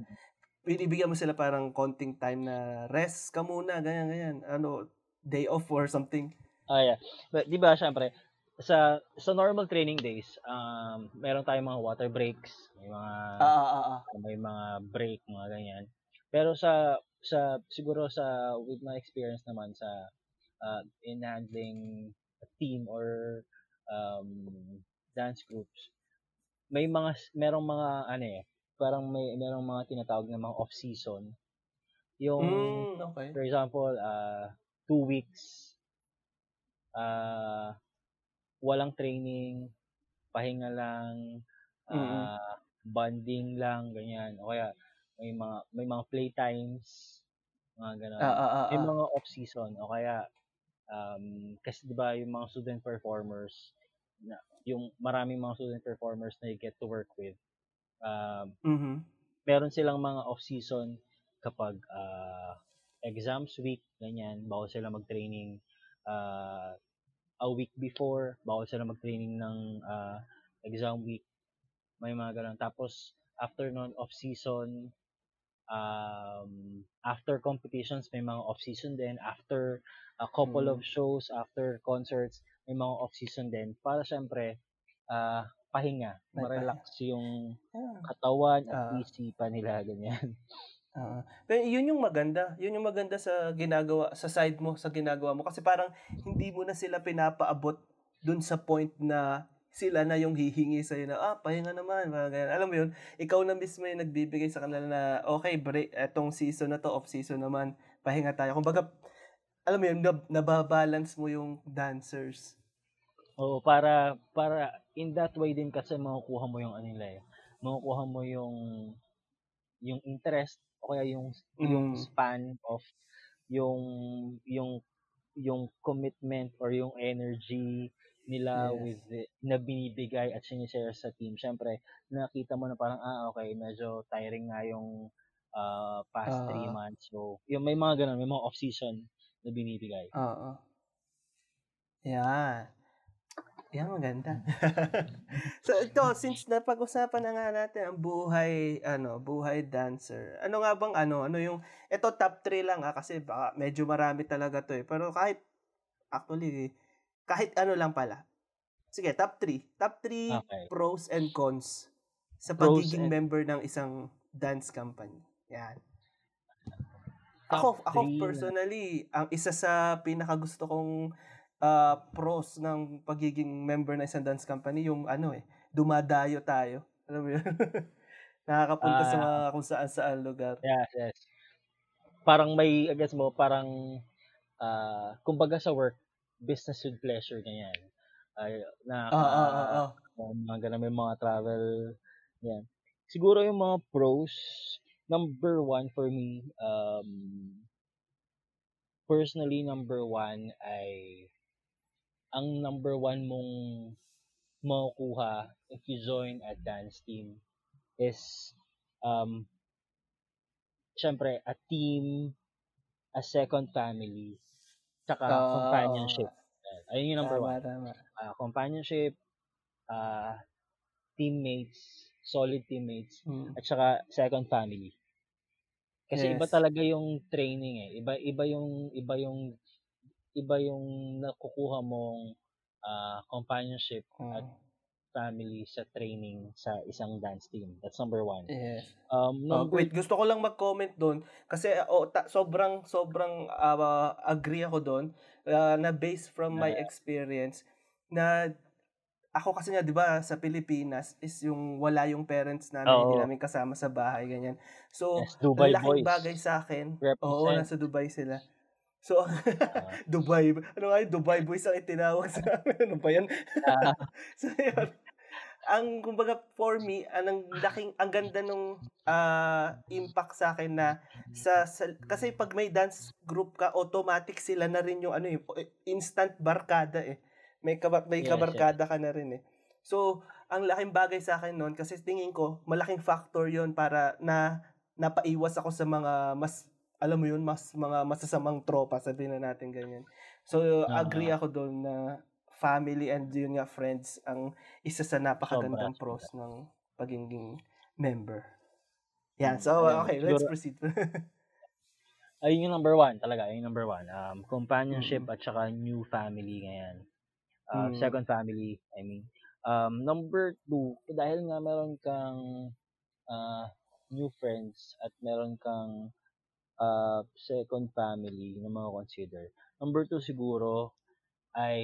binibigyan mo sila parang konting time na rest ka muna, ganyan, ganyan. Ano, day off or something. Ah, yeah. But, di ba, syempre, sa sa normal training days, um, meron tayong mga water breaks, may mga Ah, ah, ah, ah. may mga break, mga ganyan. Pero sa sa siguro sa with my experience naman sa uh, in handling a team or um, dance groups, may mga merong mga ano eh, parang may merong mga tinatawag na mga off season. Yung Mm, okay. for example, uh, two weeks uh, walang training, pahinga lang, uh, bonding lang, ganyan. O kaya may mga may mga playtimes, mga ganun. Ah, ah, ah, May ah. mga off season o kaya um, kasi 'di ba yung mga student performers na yung maraming mga student performers na you get to work with um, Mhm. meron silang mga off season kapag ah, exams week ganyan bawal sila mag-training ah, a week before bawal sila mag-training ng ah, exam week may mga ganun tapos after nun off season um, after competitions may mga off season din after a couple Mm. of shows after concerts may mga off season din para syempre ah, pahinga ma-relax yung Yeah. katawan at Ah. isipan nila ganyan Oo. Pero yun yung maganda. Yun yung maganda sa ginagawa, sa side mo, sa ginagawa mo. Kasi parang hindi mo na sila pinapaabot dun sa point na sila na yung hihingi sa'yo na, ah, pahinga naman, mga ganyan. Alam mo yun, ikaw na mismo yung nagbibigay sa kanila na, okay, break, etong season na to, off season naman, pahinga tayo. Kumbaga, alam mo yun, nab- nababalance mo yung dancers. Oo, para para in that way din kasi makukuha mo yung ano nila eh. Makukuha mo yung yung interest o kaya yung yung Mm. span of yung yung yung commitment or yung energy nila Yes. with the, na binibigay at sinishare sa team. Syempre, nakita mo na parang ah okay, medyo tiring nga yung ah, past three Ah. months. So, yung may mga ganun, may mga off-season na binibigay. Oo. Yan. Yan, maganda. [laughs] so, ito, since napag-usapan na nga natin ang buhay, ano, buhay dancer, ano nga bang, ano, ano yung, ito top 3 lang ah, kasi baka medyo marami talaga to eh. Pero kahit, actually, kahit ano lang pala. Sige, top 3. Top 3 Okay. pros and cons sa Pros pagiging and- member ng isang dance company. Yan. Top Ako, ako personally, ang isa sa pinakagusto kong ah, pros ng pagiging member ng isang dance company, yung ano eh, dumadayo tayo. Alam mo yun? [laughs] Nakakapunta sa Ah. mga kung saan saan lugar. Yes, yes. Parang may, I guess mo, parang, ah, kumbaga sa work, business with pleasure, ganyan. Ay, na, Ah, ah, ah, ah. mga ganun, may mga travel, yan. Siguro yung mga pros, number one for me, um, personally, number one ay, ang number one mong makukuha if you join a dance team is, um, syempre, a team, a second family, tsaka Ah, companionship. Ayun yung number tama, one. tama. Ah, companionship, ah, teammates, solid teammates, Mm. at saka second family. Kasi iba Yes. talaga yung training eh. Iba iba yung iba yung iba yung nakukuha mong ah, companionship at Mm. Family sa training sa isang dance team. That's number one. Yes. Um, Oh, number wait, gusto ko lang mag-comment doon kasi oh, ta- sobrang sobrang ah, agree ako doon ah, na based from my experience na ako kasi nga 'di ba sa Pilipinas is yung wala yung parents namin, hindi Oo. namin kasama sa bahay ganyan. So, yes, Dubai laking Boys. bagay sa akin. Oo, Represent. nasa Dubai sila. So, Ah. [laughs] Dubai, ano nga yun, Dubai Boys ang itinawag sa amin. [laughs] Ano ba yan? Ah. [laughs] so, yun. Ang, kumbaga, for me, anong laking, ang ganda nung ah, impact sa akin na, sa, sa, kasi pag may dance group ka, automatic sila na rin yung, ano yung, instant barkada eh. May, kaba, may kabarkada ka na rin eh. So, ang laking bagay sa akin noon kasi tingin ko malaking factor 'yon para na napaiwas ako sa mga mas alam mo 'yun, mas mga masasamang tropa, sabihin na natin ganyan. So, agree Oo. ako doon na family and yun nga friends ang isa sa napakagandang sobra. pros ng pagiging member. Yan. Mm, So, okay, let's proceed. [laughs] ayun yung number one talaga, ayun yung number one. Um, companionship Mm. at saka new family ngayon. Uh, Mm. second family, I mean. Um, number two, dahil nga meron kang uh, new friends at meron kang uh, second family na mga consider. Number two siguro ay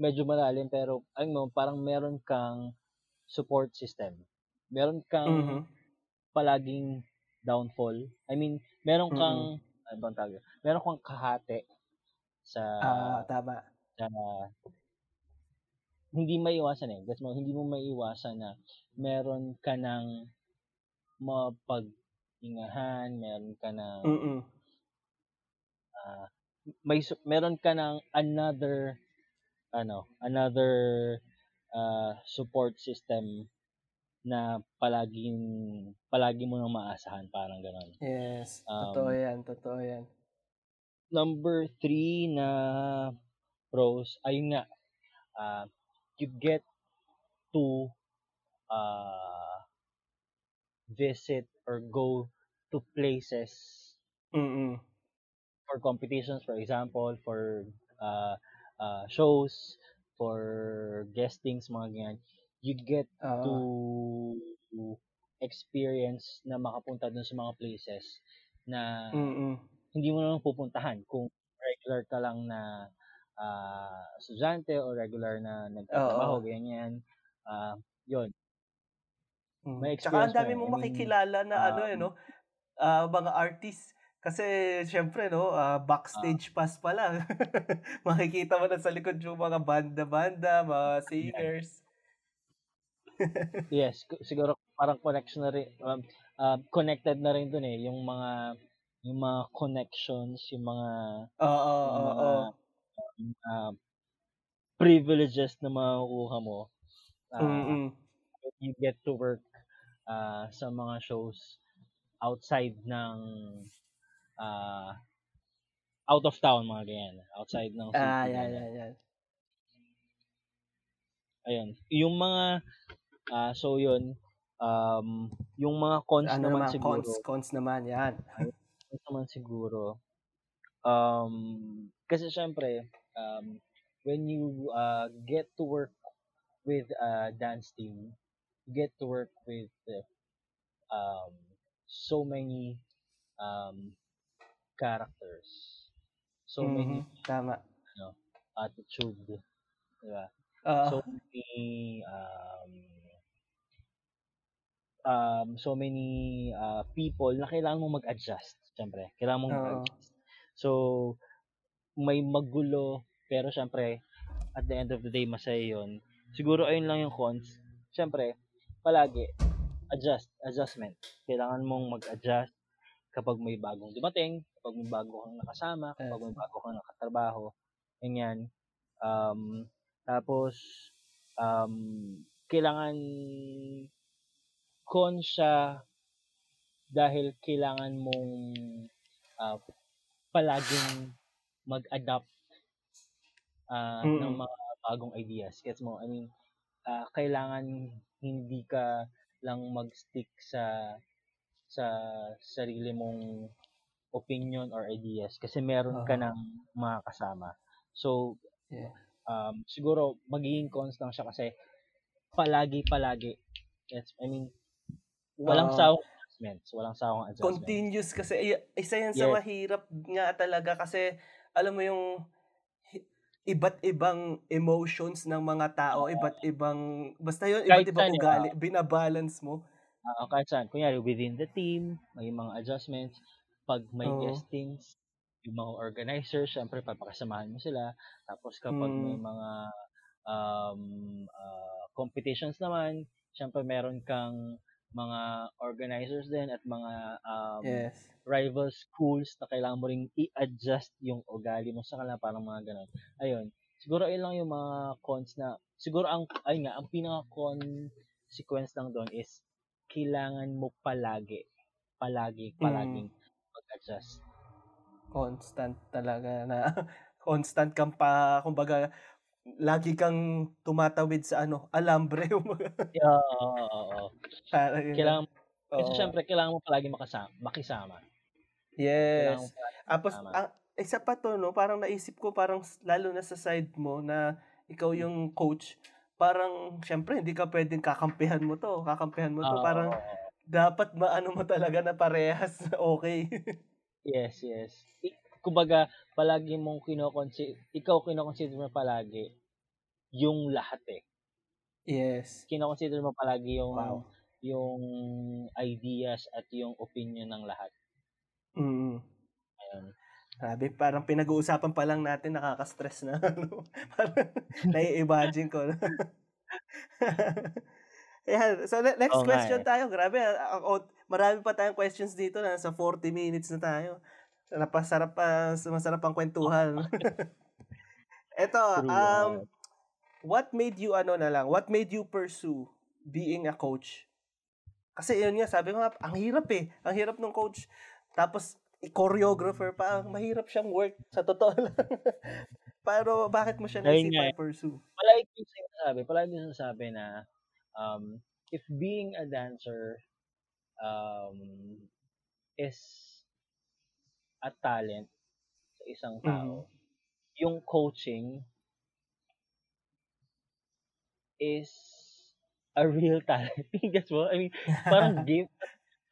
medyo malalim pero ay mo parang meron kang support system. Meron kang Mhm. palaging downfall. I mean, meron kang ano bang tawag? Meron kang kahate sa Ah, tama. sa hindi maiwasan eh. Gets mo, hindi mo maiwasan na meron ka ng mapag-ingahan, meron ka ng Mm. ah, may meron ka ng another ano, another ah, support system na palaging palagi mo nang maasahan, parang gano'n. Yes, Um, totoo 'yan, totoo 'yan. Number three na pros, ayun nga, ah, you get to uh, visit or go to places Mm. for competitions, for example, for uh, uh, shows, for guestings, mga ganyan. You get to Oo. experience na makapunta dun sa mga places na Mm. hindi mo naman pupuntahan kung regular ka lang na ah, estudyante o regular na nagtatrabaho, ganyan. Ah, yun. Mm. May Tsaka ang dami mong makikilala na ano eh, no? Ah, mga artist. Kasi syempre, no, ah, backstage pass pa lang. [laughs] Makikita mo na sa likod yung mga banda-banda, mga [laughs] singers. [laughs] Yes, siguro parang connection na rin, um, ah, connected na rin dun eh, yung mga, yung mga connections, yung mga, Oo, yung mga, oo. um, privileges na makukuha mo, ah, Mm. when you get to work ah, sa mga shows outside ng ah, out of town, mga ganyan. Outside ng Ah, city, yan, ganyan. yan, yan. Ayun. Yung mga, ah, so yun, um, yung mga cons Ano naman naman, cons, siguro, cons naman, yan. [laughs] cons naman siguro, um, kasi syempre, um, when you uh, get to work with a dance team, get to work with uh, um, so many um, characters, so many Mhm, tama. ano, attitude, di ba? Oo. So many um, um, so many uh, people na kailangan mo mag-adjust. Siyempre, kailangan mong Oo. mag-adjust. So, may magulo, pero siyempre, at the end of the day, masaya yun. Siguro, ayun lang yung cons. Siyempre, palagi, adjust, adjustment. Kailangan mong mag-adjust kapag may bagong dumating, kapag may bago kang nakasama, kapag may bago kang nakatrabaho, ganyan. Um, tapos, um, kailangan con siya dahil kailangan mong ah, palaging mag-adapt ng Mm. mga bagong ideas. Gets mo? I mean, ah, kailangan hindi ka lang mag-stick sa sa sarili mong opinion or ideas kasi meron ka Oo. ng mga kasama. So, Yeah. um, siguro magiging cons lang siya kasi palagi-palagi. Yes, I mean, walang Oo. sawang adjustments. Walang sawang adjustments. Continuous kasi isa yan sa Yes. mahirap nga talaga kasi alam mo yung iba't ibang emotions ng mga tao, Oo. iba't ibang basta yun, iba't ibang eh, ugali, binabalance mo. Oo, kahit saan. Kunyari, within the team, may mga adjustments. Pag may Oo. guestings, yung mga organizers, syempre, papakasamahan mo sila. Tapos kapag may Mm. mga um, ah, competitions naman, syempre, meron kang mga organizers din at mga um, Yes. rival schools na kailangan mo ring i-adjust yung ugali mo sa kanila, parang mga ganun. Ayun. siguro ayun lang yung mga cons na, siguro ang, ayun nga, ang pinaka-consequence lang doon is, kailangan mo palagi, palagi, palaging mag-adjust. Constant talaga na, [laughs] constant kang pa, kumbaga, lagi kang tumatawid sa ano, alambre. [laughs] Yeah, oo, oo, oo. Kailangan, kasi Oo. syempre, kailangan mo palagi makasama, makisama. Yes. Tapos, ang, isa pa to, no, parang naisip ko, parang lalo na sa side mo na ikaw yung coach, parang, syempre, hindi ka pwedeng kakampihan mo to, kakampihan mo to, Oo, parang, dapat maano mo talaga na parehas [laughs] okay. Yes, yes. I- kumbaga, palagi mong kinoconsider, ikaw kinoconsider mo palagi yung lahat eh. yes. Kinoconsider mo palagi yung Wow. yung ideas at yung opinion ng lahat. Mm. Ayun. Grabe, parang pinag-uusapan pa lang natin, nakaka-stress na. [laughs] Ano? parang, nai-imagine ko. [laughs] Ayan, so ne- next nga question eh. tayo. Grabe, ah, ang out- marami pa tayong questions dito na sa 40 minutes na tayo. Napasarap pa, masarap ang kwentuhan. [laughs] Ito, um, what made you ano na lang, what made you pursue being a coach? Kasi yun nga, sabi ko nga, ang hirap eh. Ang hirap ng coach. Tapos, choreographer pa, mahirap siyang work. Sa totoo lang. [laughs] Pero bakit mo siya Ayun naisip nga na pursue? palagi ko sinasabi, palagi ko sinasabi na um, if being a dancer um, is a talent sa isang tao, yung coaching is a real [laughs] talent. gets mo? I mean, parang [laughs] gift.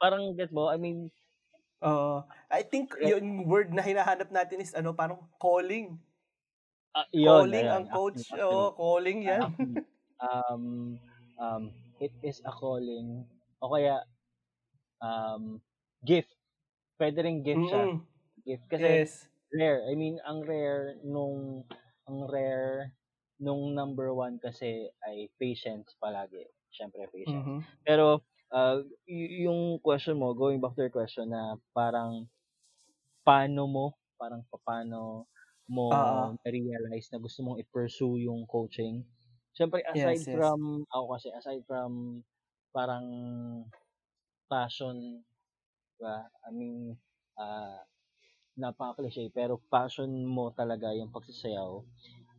Parang, gets mo? I mean, Oo. I think yung word na hinahanap natin is ano, parang calling. ah, yun, calling ayun, ang coach. actually, Oo, calling yan. actually, [laughs] um, um, it is a calling. O kaya, um, gift. Pwede rin gift siya. Gift. Kasi, Yes. rare. I mean, ang rare nung, ang rare nung number one kasi ay patience palagi. Siyempre, patience. Mhm. Pero, uh, y- yung question mo, going back to your question na parang, paano mo, parang paano mo Oo. realize na gusto mong i-pursue yung coaching. Siyempre, aside Yes, yes. from, ako kasi, aside from, parang, passion, diba? I mean, uh, napaka-cliche, pero passion mo talaga yung pagsasayaw.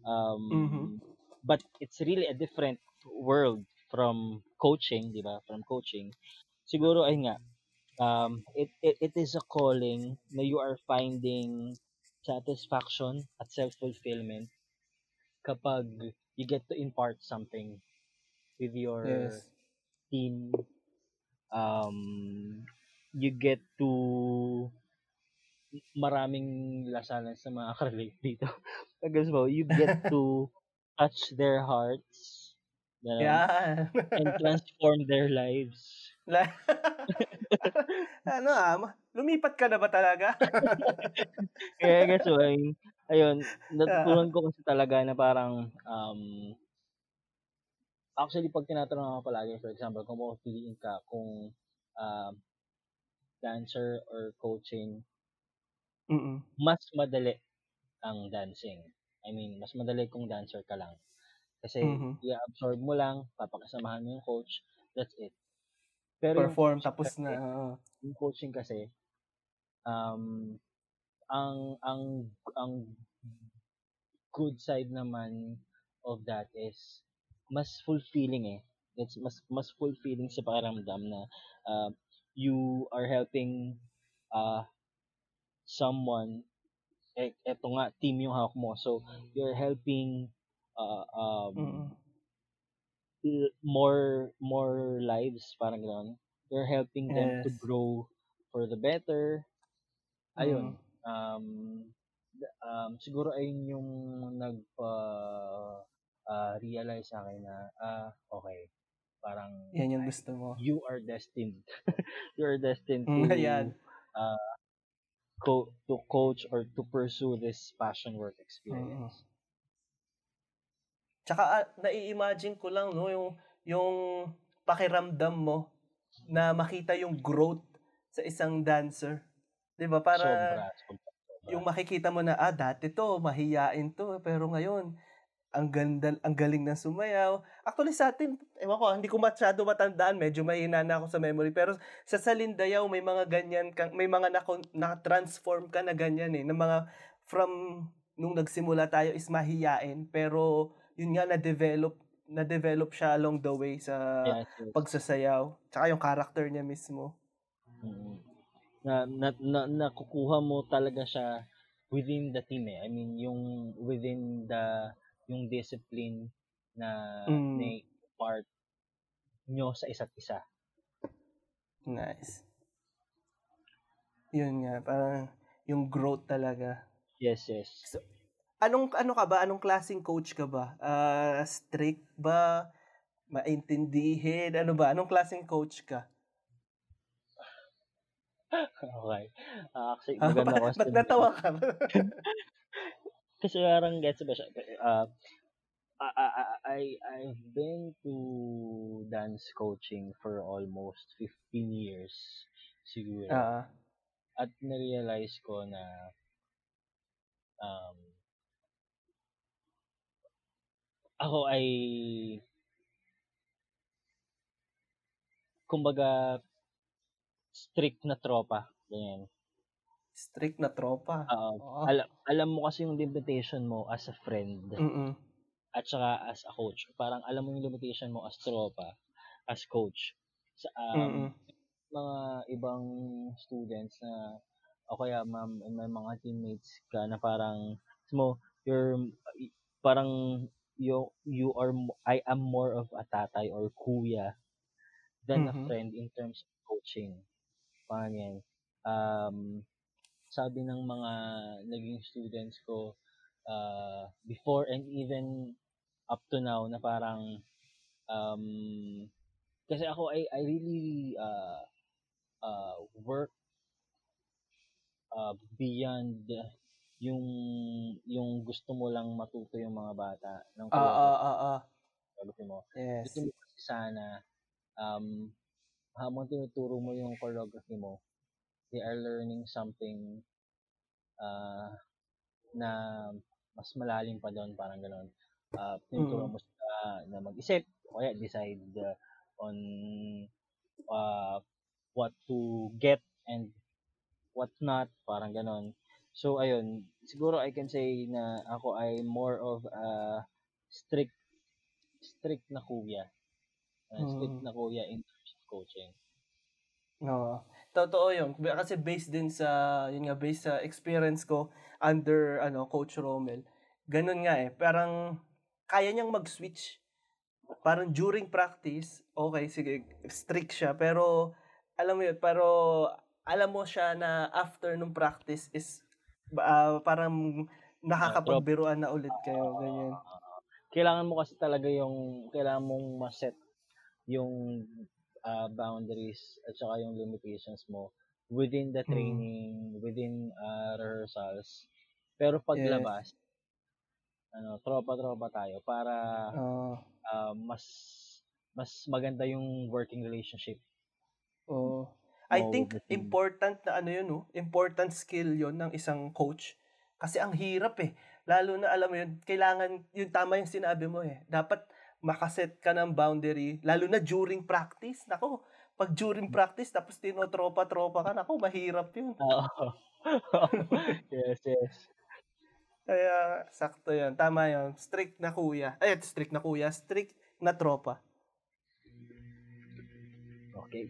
Um, Mhm. But it's really a different world from coaching, di ba? From coaching. Siguro, ay nga, um, it, it, it is a calling na you are finding satisfaction at self-fulfillment kapag you get to impart something with your Yes. team. Um, you get to maraming lasanan sa mga karelate [laughs] dito. Guys mo, you get [laughs] to touch their hearts ganun, Yan. and [laughs] transform their lives. Ano ah, lumipat ka na ba talaga? Kaya guys, mo, ay, ayun, natutunan ko kasi talaga na parang, um, actually, pag tinatanong ako palagi, for example, kung pupiliin ka kung um, dancer or coaching, Mm-mm. mas madali ang dancing. I mean, mas madali kung dancer ka lang. Kasi, Mhm. i-absorb mo lang, papakasamahan mo yung coach, that's it. Pero Perform tapos kasi- na. oo. yung coaching kasi, um, ang, ang, ang good side naman of that is, mas fulfilling eh. It's mas, mas fulfilling sa pakiramdam na, uh, you are helping, uh, someone, eh, eto nga, team yung hawak mo. So, you're helping, uh, um, Mm-mm. l- more more lives parang gano'n. You're helping them to Yes. grow for the better. Ayun. Mm. Um um siguro ayun yung nagpa ah, realize sa akin na ah okay, parang Yan yung gusto mo. you are destined. [laughs] you are destined Mm, to ayan. uh, co- to coach or to pursue this passion work experience. Tsaka ah, nai-imagine ko lang no yung yung pakiramdam mo na makita yung growth sa isang dancer. 'Di ba? Para sobra, sobra, sobra. yung makikita mo na ah dati to mahiyain to pero ngayon ang ganda, ang galing ng sumayaw. Actually sa atin, ewan ko, hindi ko masyado matandaan, medyo mahina na ako sa memory. Pero sa Salindayaw, may mga ganyan, kang, may mga na, na-transform ka na ganyan eh. Na mga, from nung nagsimula tayo is mahiyain. Pero yun nga, na-develop na-develop siya along the way sa pagsasayaw. Tsaka yung character niya mismo. Mm. Na, na, na, nakukuha mo talaga siya within the team eh. I mean, yung within the yung discipline na Mm. na part nyo sa isa't isa. Nice. Yun nga, parang yung growth talaga. Yes, yes. Anong ano ka ba? Anong klaseng coach ka ba? Ah, strict ba? Maintindihin? Ano ba? Anong klaseng coach ka? [laughs] okay. Ah, actually, Ah, maganda ba't, question. ba't natawa ka? [laughs] Kasi parang gets ba siya? Uh, I, I, I, I've been to dance coaching for almost 15 years siguro. Ah, At na-realize ko na um, ako ay kumbaga strict na tropa. Ganyan. Strict na tropa. Oo. Oo. alam, alam mo kasi yung limitation mo as a friend. Mm-mm. at saka as a coach. Parang alam mo yung limitation mo as tropa, as coach. Sa um, Mm-mm. mga ibang students na o kaya ma'am, may mga teammates ka na parang mo you're parang you you are I am more of a tatay or kuya than a Mhm. friend in terms of coaching. Parang yan. Um, sabi ng mga naging students ko uh, before and even up to now na parang um, kasi ako I, I really uh, uh, work uh, beyond yung yung gusto mo lang matuto yung mga bata ng Ah, ah, ah, ah. choreography mo. Yes. Gusto mo kasi sana um, habang tinuturo mo yung choreography mo, they are learning something uh, na mas malalim pa doon, parang gano'n. Uh, tinuturo Mm. mo sila na mag-isip, o kaya decide uh, on uh, what to get and what not, parang gano'n. So, ayun, siguro I can say na ako ay more of a strict strict na kuya. Uh, strict Mm. na kuya in terms of coaching. Oo. Totoo yun. Kasi based din sa, yun nga, based sa experience ko under, ano, Coach Romel. Ganun nga eh. Parang, kaya niyang mag-switch. Parang during practice, okay, sige, strict siya. Pero, alam mo yun, pero, alam mo siya na after nung practice is, ah, parang nakakapagbiruan na ulit kayo. Ganyan. Kailangan mo kasi talaga yung, kailangan mong ma-set yung uh, boundaries at saka yung limitations mo within the Mm. training, within uh, rehearsals. Pero Yes. paglabas, ano, tropa-tropa tayo para Oo. uh, mas mas maganda yung working relationship. Oo. I mo think important na ano yun, no? important skill yun ng isang coach. Kasi ang hirap eh. Lalo na alam mo yun, kailangan, yung tama yung sinabi mo eh. Dapat makaset ka ng boundary, lalo na during practice. Nako, pag during practice, tapos tinotropa-tropa ka, nako, mahirap yun. Oo. [laughs] yes, yes. Kaya, sakto yun. Tama yun. Strict na kuya. Eh, strict na kuya. Strict na tropa. Okay.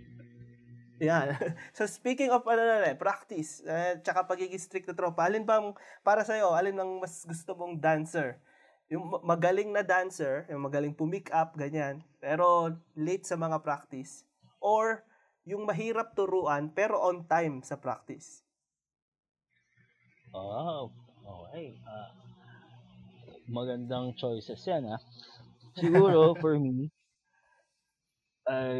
Yan. [laughs] so speaking of ano na practice, eh, tsaka pagiging strict na tropa, alin ba para sa'yo, alin ang mas gusto mong dancer? Yung ma- magaling na dancer, yung magaling pumick up, ganyan, pero late sa mga practice. Or yung mahirap turuan, pero on time sa practice. Oh, okay. Ah, magandang choices yan, ah. Siguro, [laughs] for me, I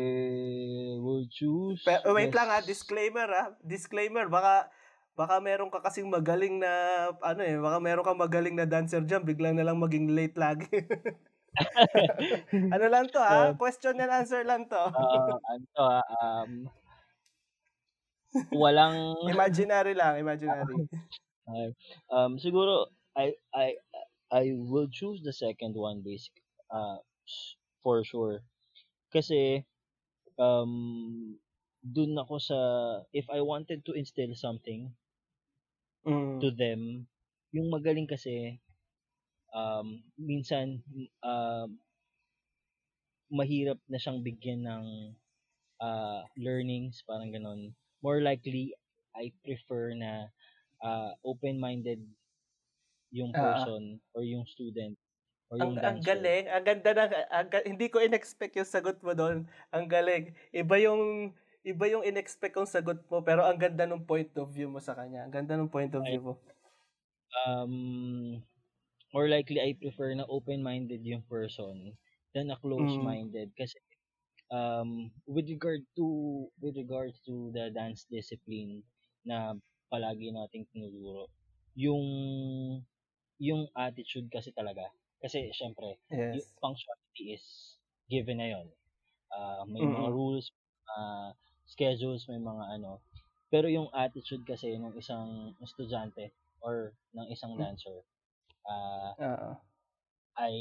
will choose... Pero, wait yes. lang ha, disclaimer ha, disclaimer, baka baka meron ka kasing magaling na ano eh, baka meron kang magaling na dancer diyan, biglang na lang maging late lagi. [laughs] ano lang to ha? Uh, Question and answer lang to. Ah, ano to, ah, um, walang... [laughs] imaginary lang, imaginary. Um, siguro, I, I, I will choose the second one basic uh for sure. Kasi um dun ako sa if I wanted to instill something Mm. to them, yung magaling kasi um minsan uh, mahirap na siyang bigyan ng uh, learnings, parang ganon. More likely, I prefer na uh, open-minded yung person or yung student or Ang yung ang dancer. galing, ang ganda ng ang hindi ko in-expect yung sagot mo doon. Ang galing. Iba yung iba yung in-expect kong sagot mo pero ang ganda ng point of view mo sa kanya. Ang ganda ng point of view mo. um, more likely, I prefer na open-minded yung person than a Mm. close-minded. Kasi um, with regard to with regards to the dance discipline na palagi nating tinuturo, yung yung attitude kasi talaga. Kasi syempre, yung Yes. punctuality is given na yon. Ah, may mga Mm. rules, uh, schedules, may mga ano. Pero yung attitude kasi ng isang estudyante or ng isang Mm. dancer ah Oo. ay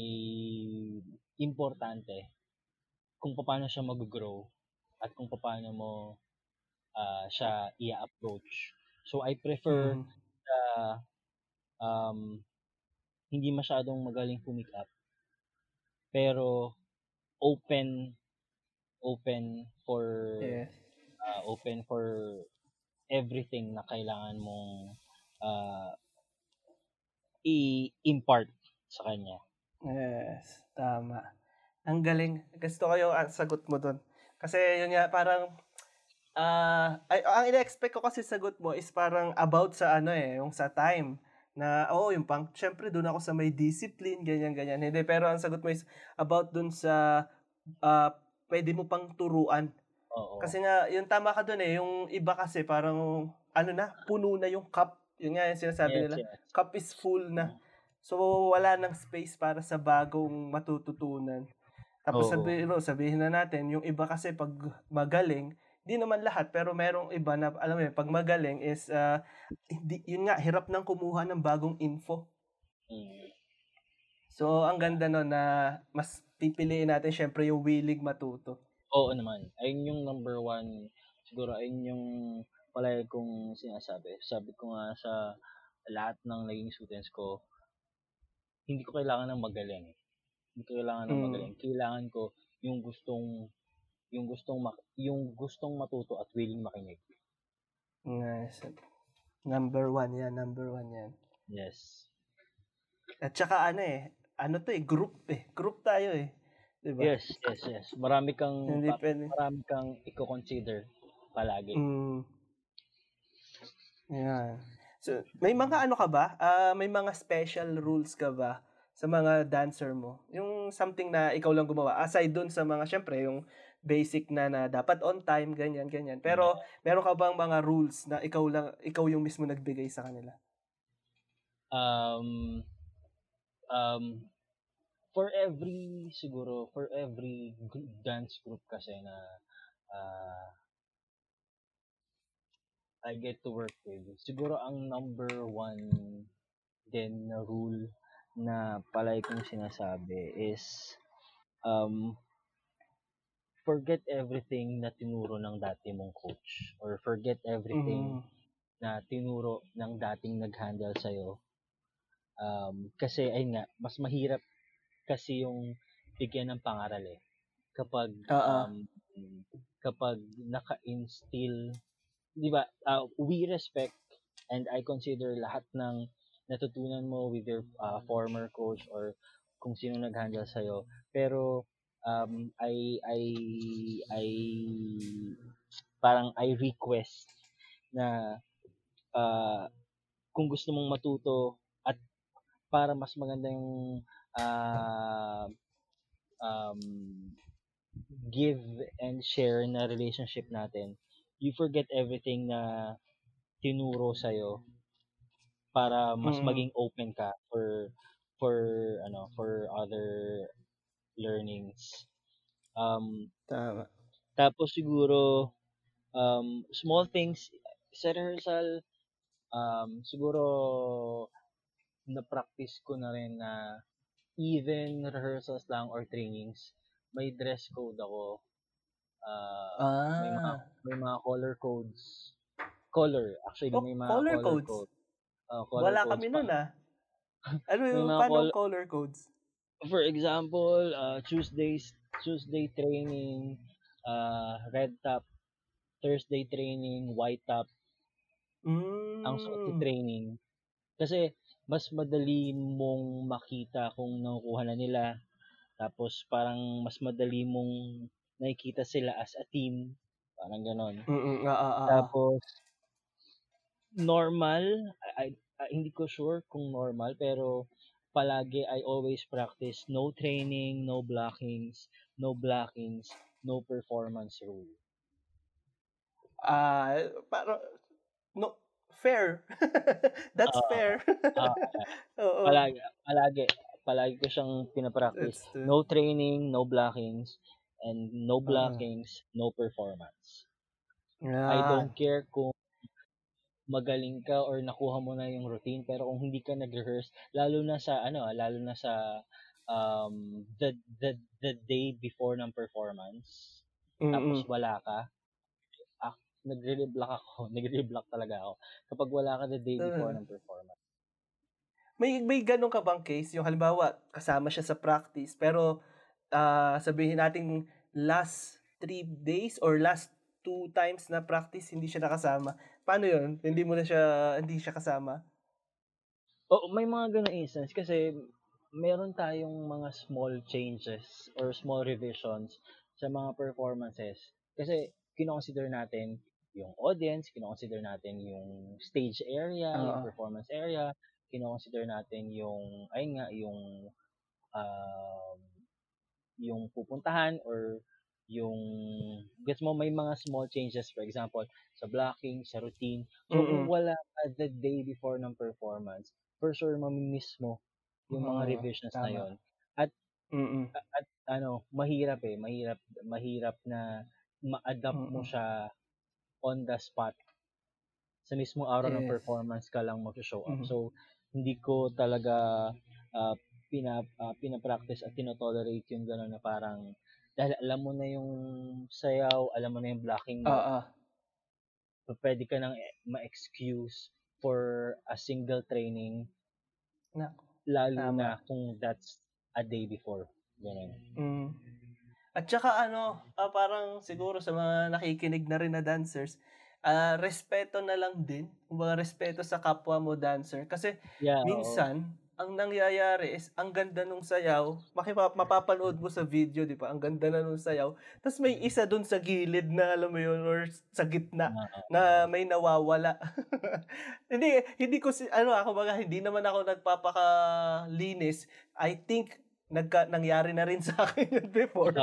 importante kung paano siya mag-grow at kung paano mo ah, siya i-approach. So I prefer Mm. na um, hindi masyadong magaling pumick up pero open open for Yes. Ah, open for everything na kailangan mong ah, i-impart sa kanya. Yes, tama. Ang galing. Gusto ko yung ah, sagot mo doon. Kasi yun nga parang ah ay, ang ina-expect ko kasi sagot mo is parang about sa ano eh, yung sa time na oo, yung pang syempre doon ako sa may discipline, ganyan ganyan. Hindi, pero ang sagot mo is about doon sa ah pwede mo pang turuan. Oo. Kasi nga, yung tama ka doon eh, yung iba kasi parang ano na, puno na yung cup. Yun nga yung sinasabi Yes, nila, yes. cup is full na. So, wala nang space para sa bagong matututunan. Tapos Oo. sabi, no, sabihin na natin, yung iba kasi pag magaling, di naman lahat, pero merong iba na, alam mo yun, pag magaling is, ah, hindi, yun nga, hirap nang kumuha ng bagong info. Mm. So, ang ganda no na mas pipiliin natin syempre yung willing matuto. Oo naman. Ayun yung number one. Siguro ayun yung palagi kong sinasabi. Sabi ko nga sa lahat ng naging students ko, hindi ko kailangan ng magaling. Hindi ko kailangan ng Mm. magaling. Kailangan ko yung gustong yung gustong mak- yung gustong matuto at willing makinig. Nice. Number one yan, number one yan. Yes. At saka ano eh, ano to eh, group eh. Group tayo eh. Diba? Yes, yes, yes. Marami kang Hindi pa- pwede. marami kang i-consider palagi. Mm. Yan. So, may mga ano ka ba? Ah, may mga special rules ka ba sa mga dancer mo? Yung something na ikaw lang gumawa. Aside dun sa mga, syempre, yung basic na na dapat on time, ganyan, ganyan. Pero, meron ka bang mga rules na ikaw lang, ikaw yung mismo nagbigay sa kanila? um um for every siguro for every dance group kasi na uh, I get to work with siguro ang number one din na rule na palay kong sinasabi is um forget everything na tinuro ng dati mong coach or forget everything Mm. na tinuro ng dating nag-handle sa'yo Um, kasi ayun nga, mas mahirap kasi yung bigyan ng pangaral eh. Kapag Oo. um, kapag naka-instill, 'di ba? uh, we respect and I consider lahat ng natutunan mo with your uh, former coach or kung sino nag-handle sa Pero um, I I I parang I request na uh, kung gusto mong matuto at para mas maganda yung ah, um, give and share na relationship natin, you forget everything na tinuro sa'yo para mas Mm. maging open ka for for ano for other learnings. Um, Tama. tapos siguro um, small things sa rehearsal um, siguro na-practice ko na rin na even rehearsals lang or trainings, may dress code ako. Uh, may mga Ah. may mga color codes. Color, actually Oh, may mga color color, codes? code. Uh, color Wala codes kami pa. nun ah. [laughs] Ano yung paano col- color codes? For example, uh, Tuesdays Tuesday training, uh, red top. Thursday training, white top. Ang suot sa Mm. training. Kasi mas madali mong makita kung nakukuha na nila. Tapos parang mas madali mong nakikita sila as a team. Parang ganon. Mm, ah, ah, ah, ah. Tapos normal, I, I, hindi ko sure kung normal pero palagi I always practice no training, no blockings, no blockings, no performance rule. Ah, para no fair. [laughs] That's Ah, fair. ah, [laughs] Oo. palagi, palagi, palagi ko siyang pinapractice. No training, no blockings, and no Ah. blockings, no performance. I Yan. don't care kung magaling ka or nakuha mo na yung routine pero kung hindi ka nag-rehearse lalo na sa ano ah, lalo na sa um the the the day before ng performance tapos Mm-mm. wala ka nagre-reblock ako [laughs] nagre-reblock talaga ako kapag wala ka the day before Uh, ng performance may may ganun ka bang case yung halimbawa kasama siya sa practice pero ah, sabihin natin last three days or last two times na practice hindi siya nakasama. Paano yun? Hindi mo na siya hindi siya kasama? Oo, may mga ganung instance kasi meron tayong mga small changes or small revisions sa mga performances. Kasi kinoconsider natin yung audience, kinoconsider natin yung stage area, yung Oo. performance area, kinoconsider natin yung, ayun nga, yung, um, yung pupuntahan or yung, gets mo, may mga small changes, for example, sa blocking, sa routine. So, kung Mm. wala ka the day before ng performance, for sure, mamimiss mo yung mga Oo, revisions na tama. yon At, Mm. at ano, mahirap eh, mahirap, mahirap na ma-adapt mo Mm. siya on the spot. Sa mismo araw ng Yes. performance ka lang mag-show up. Mhm. So, hindi ko talaga ah, pina, ah, pina-practice at tinotolerate yung gano'n na parang dahil alam mo na yung sayaw, alam mo na yung blocking mo, so pwede ka nang ma-excuse for a single training, Na, lalo tama. na kung that's a day before. Ganun. Mm. At saka ano, ah, parang siguro sa mga nakikinig na rin na dancers, ah respeto na lang din. Kumbaga respeto sa kapwa mo dancer kasi Yeah, minsan ang nangyayari is ang ganda nung sayaw, makipa, mapapanood mo sa video, di ba? Ang ganda na nung sayaw. Tapos may isa dun sa gilid na alam mo yun or sa gitna Ah, na may nawawala. [laughs] hindi hindi ko si ano ako baga hindi naman ako nagpapakalinis. I think nagka, nangyari na rin [laughs] sa akin yun before.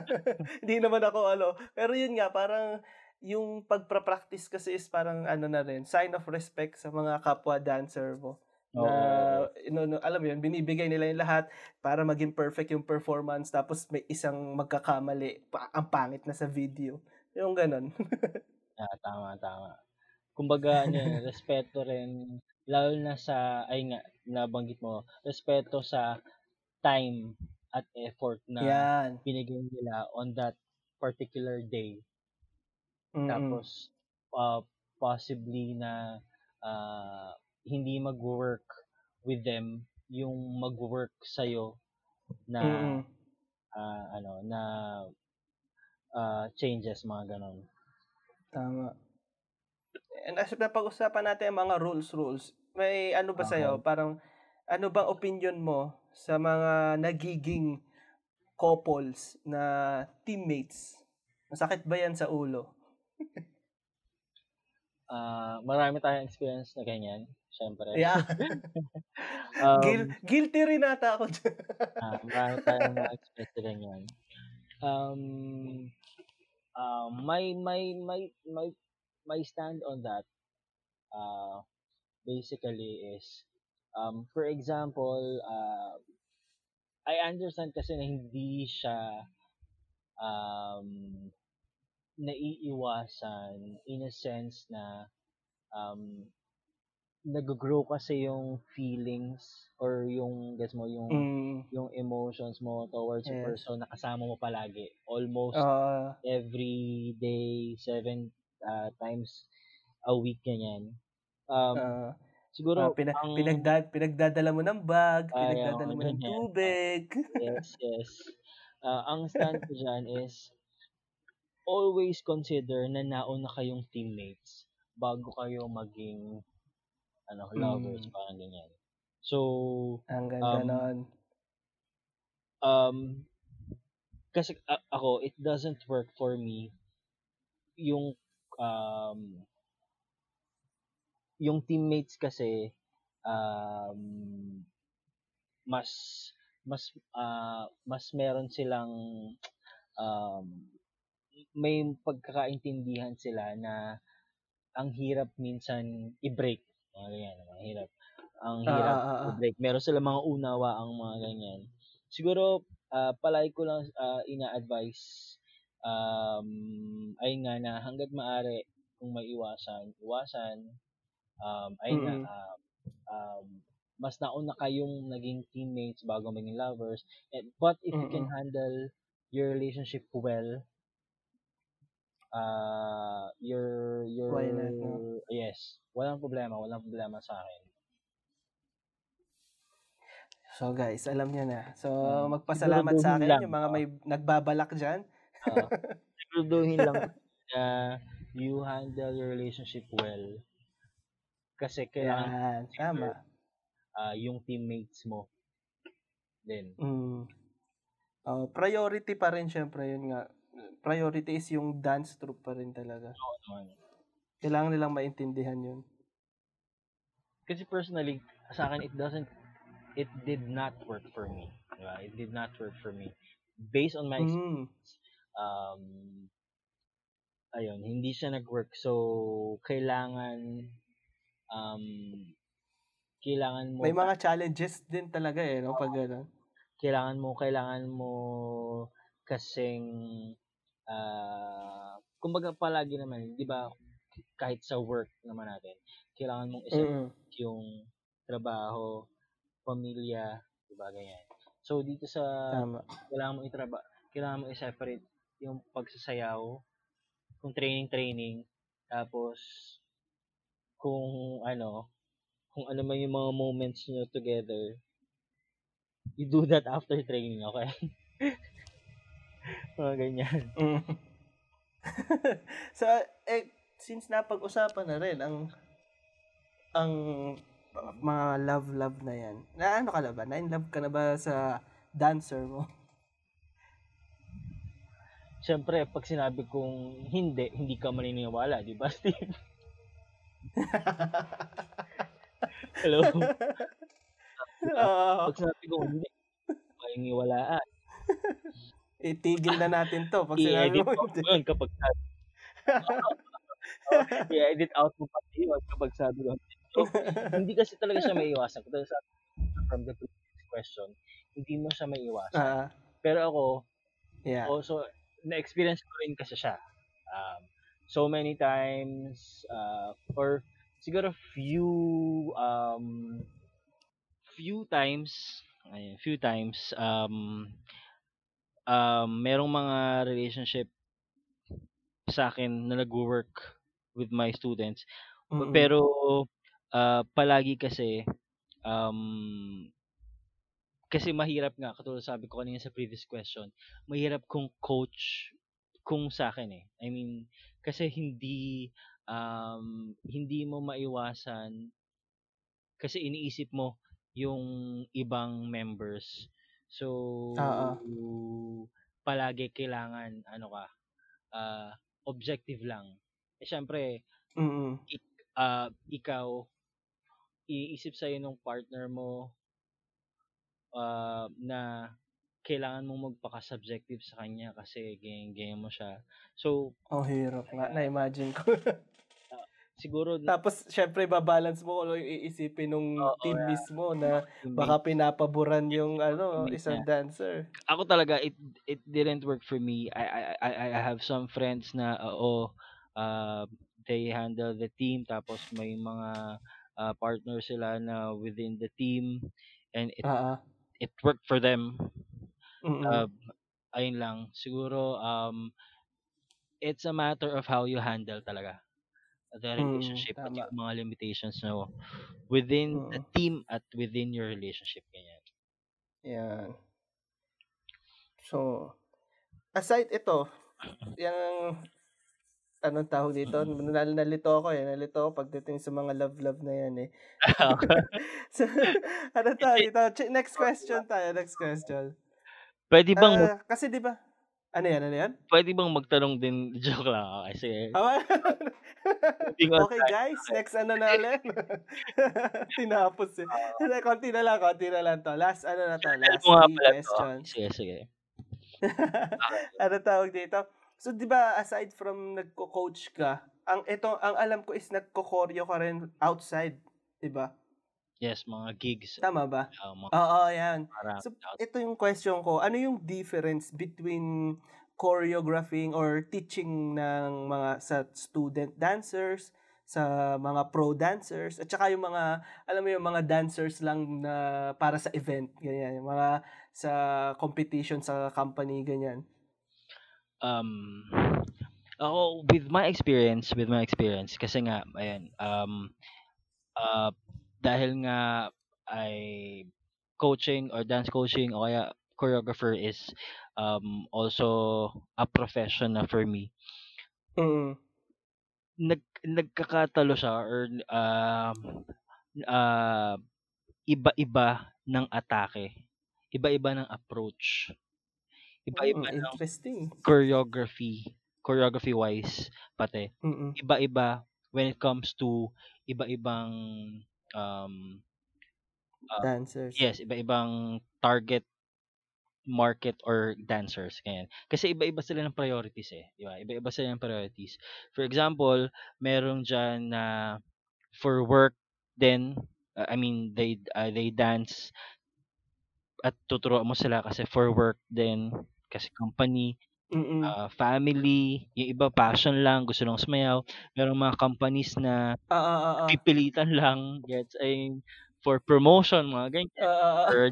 [laughs] Hindi naman ako ano. Pero yun nga parang yung pagpa-practice kasi is parang ano na rin, sign of respect sa mga kapwa dancer mo. Na, no, no, alam mo yun, binibigay nila yung lahat para maging perfect yung performance tapos may isang magkakamali, pa, ang pangit na sa video. Yung ganon. [laughs] Ah, tama, tama. Kumbaga, ano yun, respeto rin, lalo na sa, ay nga, nabanggit mo, respeto sa time at effort na Yan. binigay nila on that particular day. Mm-mm. Tapos, uh, possibly na uh, hindi mag-work with them yung mag-work sa'yo na Mm-mm. ah, ano na ah, changes mga ganon. Tama. And as napag-usapan natin ang mga rules rules, may ano ba sa'yo? Parang ano bang opinion mo sa mga nagiging couples na teammates? Masakit ba yan sa ulo? [laughs] Ah, marami tayong experience na ganyan, syempre. Yeah. [laughs] Um, Guil- guilty rin ata ako dyan. [laughs] Ah, marami tayong mga experience na ganyan. Um, uh, my, my, my, my, my stand on that, uh, basically is, um, for example, uh, I understand kasi na hindi siya, um, naiiwasan in a sense na, um, nag-grow kasi yung feelings or yung guess mo yung Mm. yung emotions mo towards a Yes. person na kasama mo palagi almost Oo. every day seven uh, times a week ganyan um Oo. Siguro Ah, pina- ang pinagda- pinagdadala mo ng bag, Ay, pinagdadala oo, mo ng ganyan. tubig. [laughs] yes yes Ah, ang stand ko dyan is always consider na nauna kayong teammates bago kayo maging ano lovers Mm. parang ganyan so Ang ganda Um, nun. um kasi a- ako it doesn't work for me yung um yung teammates kasi um mas mas ah, mas meron silang um may pagkakaintindihan sila na ang hirap minsan i-break. Mga ganyan ang hirap. Ang Ah, hirap ah, ah. i-break. Meron sila mga unawa ang mga ganyan. Siguro ah, palagi ko lang ah, ina-advise um ayun nga na hangga't maaari kung may iwasan iwasan um ayun nga Mm-mm. ah, um mas nauna kayong naging teammates bago maging lovers and but if you can handle your relationship well uh your your Why not, no? yes walang problema walang problema sa akin So guys, alam niyo na. So Mm. magpasalamat sa akin lang, yung mga may nagbabalak diyan. uh, [laughs] siguraduhin lang [laughs] na you handle your relationship well kasi kailangan Yan, tama. uh, yung teammates mo din Mm. Oh, priority pa rin syempre yun nga. Priority is yung dance troupe pa rin talaga. Oo naman. Kailangan nilang maintindihan yun. kasi personally sa akin it doesn't it did not work for me diba? it did not work for me based on my Mm. um ayun hindi siya nag-work so kailangan um kailangan mo May mga challenges din talaga eh, no? Pag gano'n. kailangan mo kailangan mo kasing ah kumbaga palagi naman 'di ba kahit sa work naman natin kailangan mong isa Mm. yung trabaho pamilya 'di ba ganyan so dito sa Tama. kailangan mo itraba kailangan mo i-separate yung pagsasayaw kung training training tapos kung ano kung ano man yung mga moments nyo together you do that after training okay [laughs] mga ganyan Mm. [laughs] so, eh, since napag-usapan na rin ang ang mga love-love na yan, na ano ka na ba? Na-in-love ka na ba sa dancer mo? [laughs] Siyempre, pag sinabi kong hindi, hindi ka maniniwala, di ba, Steve? Hello? [laughs] Oo. Pag sinabi kong hindi, maniniwalaan. itigil na natin to pag sinabi mo hindi. yun kapag sabi. [laughs] I-edit out mo pati yun kapag sabi ko. So, hindi kasi talaga siya maiiwasan. Kung sabi from the previous question, hindi mo siya maiiwasan. Ah, Pero ako, yeah. also, na-experience ko rin kasi siya. Um, so many times, uh, or siguro few, um, few times, ayun, few times, um, um, merong mga relationship sa akin na nag-work with my students. Mm-mm. Pero, uh, palagi kasi, um, kasi mahirap nga, katulad sabi ko kanina sa previous question, mahirap kung coach kung sa akin eh. I mean, kasi hindi um, hindi mo maiwasan kasi iniisip mo yung ibang members. So, Oo. palagi kailangan ano ka, ah, objective lang. Eh syempre, Mm-mm. ah, ikaw iisip sa'yo nung partner mo ah, na kailangan mong magpaka-subjective sa kanya kasi ganyan-ganyan mo siya. So, Oh, hirap nga. Na-imagine ko. [laughs] siguro na Tapos, syempre, babalance mo kung ano iisipin nung Oo, team yeah. mismo na baka pinapaboran yung ano, isang niya. dancer. ako talaga it it didn't work for me. I I I I have some friends na oo uh, they handle the team tapos may mga uh, partner sila na within the team and it Oo. it worked for them. Mm. Uh, ayun lang. Siguro um it's a matter of how you handle talaga the Mm, relationship at tama. yung mga limitations no within the Mm. team at within your relationship ganyan. Yan. So, aside ito, yung anong tawag dito? [laughs] Nal- nalito ako eh. Nalito ako pagdating sa mga love-love na yan eh. [laughs] [laughs] so, ano tawag dito? Next question tayo. Next question. Pwede bang mag- Ah, kasi di ba? Ano yan? Ano yan? pwede bang magtanong din [laughs] joke lang. Awa? Moving on okay guys, next ano na ulit? [laughs] Tinapos eh. Hindi, konti na lang, konti na lang to. Last ano na to, last pala to. Sige, sige. [laughs] ano tawag dito? So, di ba, aside from nagko-coach ka, ang ito, ang alam ko is nagko-choreo ka rin outside, di ba? Yes, mga gigs. Tama ba? Uh, mga Oo, yan. marami So, ito yung question ko. Ano yung difference between choreographing or teaching ng mga sa student dancers, sa mga pro dancers, at saka yung mga, alam mo yung mga dancers lang na para sa event, ganyan. Yung mga sa competition sa company, ganyan. um ako with my experience with my experience kasi nga ayan um uh, dahil nga ay coaching or dance coaching o kaya choreographer is um also a profession na for me Mm. nag nagkakatalo siya or um uh, iba-iba ng atake iba-iba ng approach iba-iba Mm, ng interesting. choreography choreography wise pati Mm. iba-iba when it comes to iba-ibang um uh, Dancers. yes iba-ibang target market or dancers ganyan. Kasi iba-iba sila ng priorities eh di ba? Iba-iba sila ng priorities. For example merong diyan na for work then uh, I mean they uh, they dance at tuturuan mo sila kasi for work then kasi company Mm. uh, family, yung iba passion lang, gusto lang sumayaw. Merong mga companies na Ah, ah, ah, ah. pipilitan [laughs] lang, gets, ay for promotion, mga ganyan. Ah, ah, ah. Or,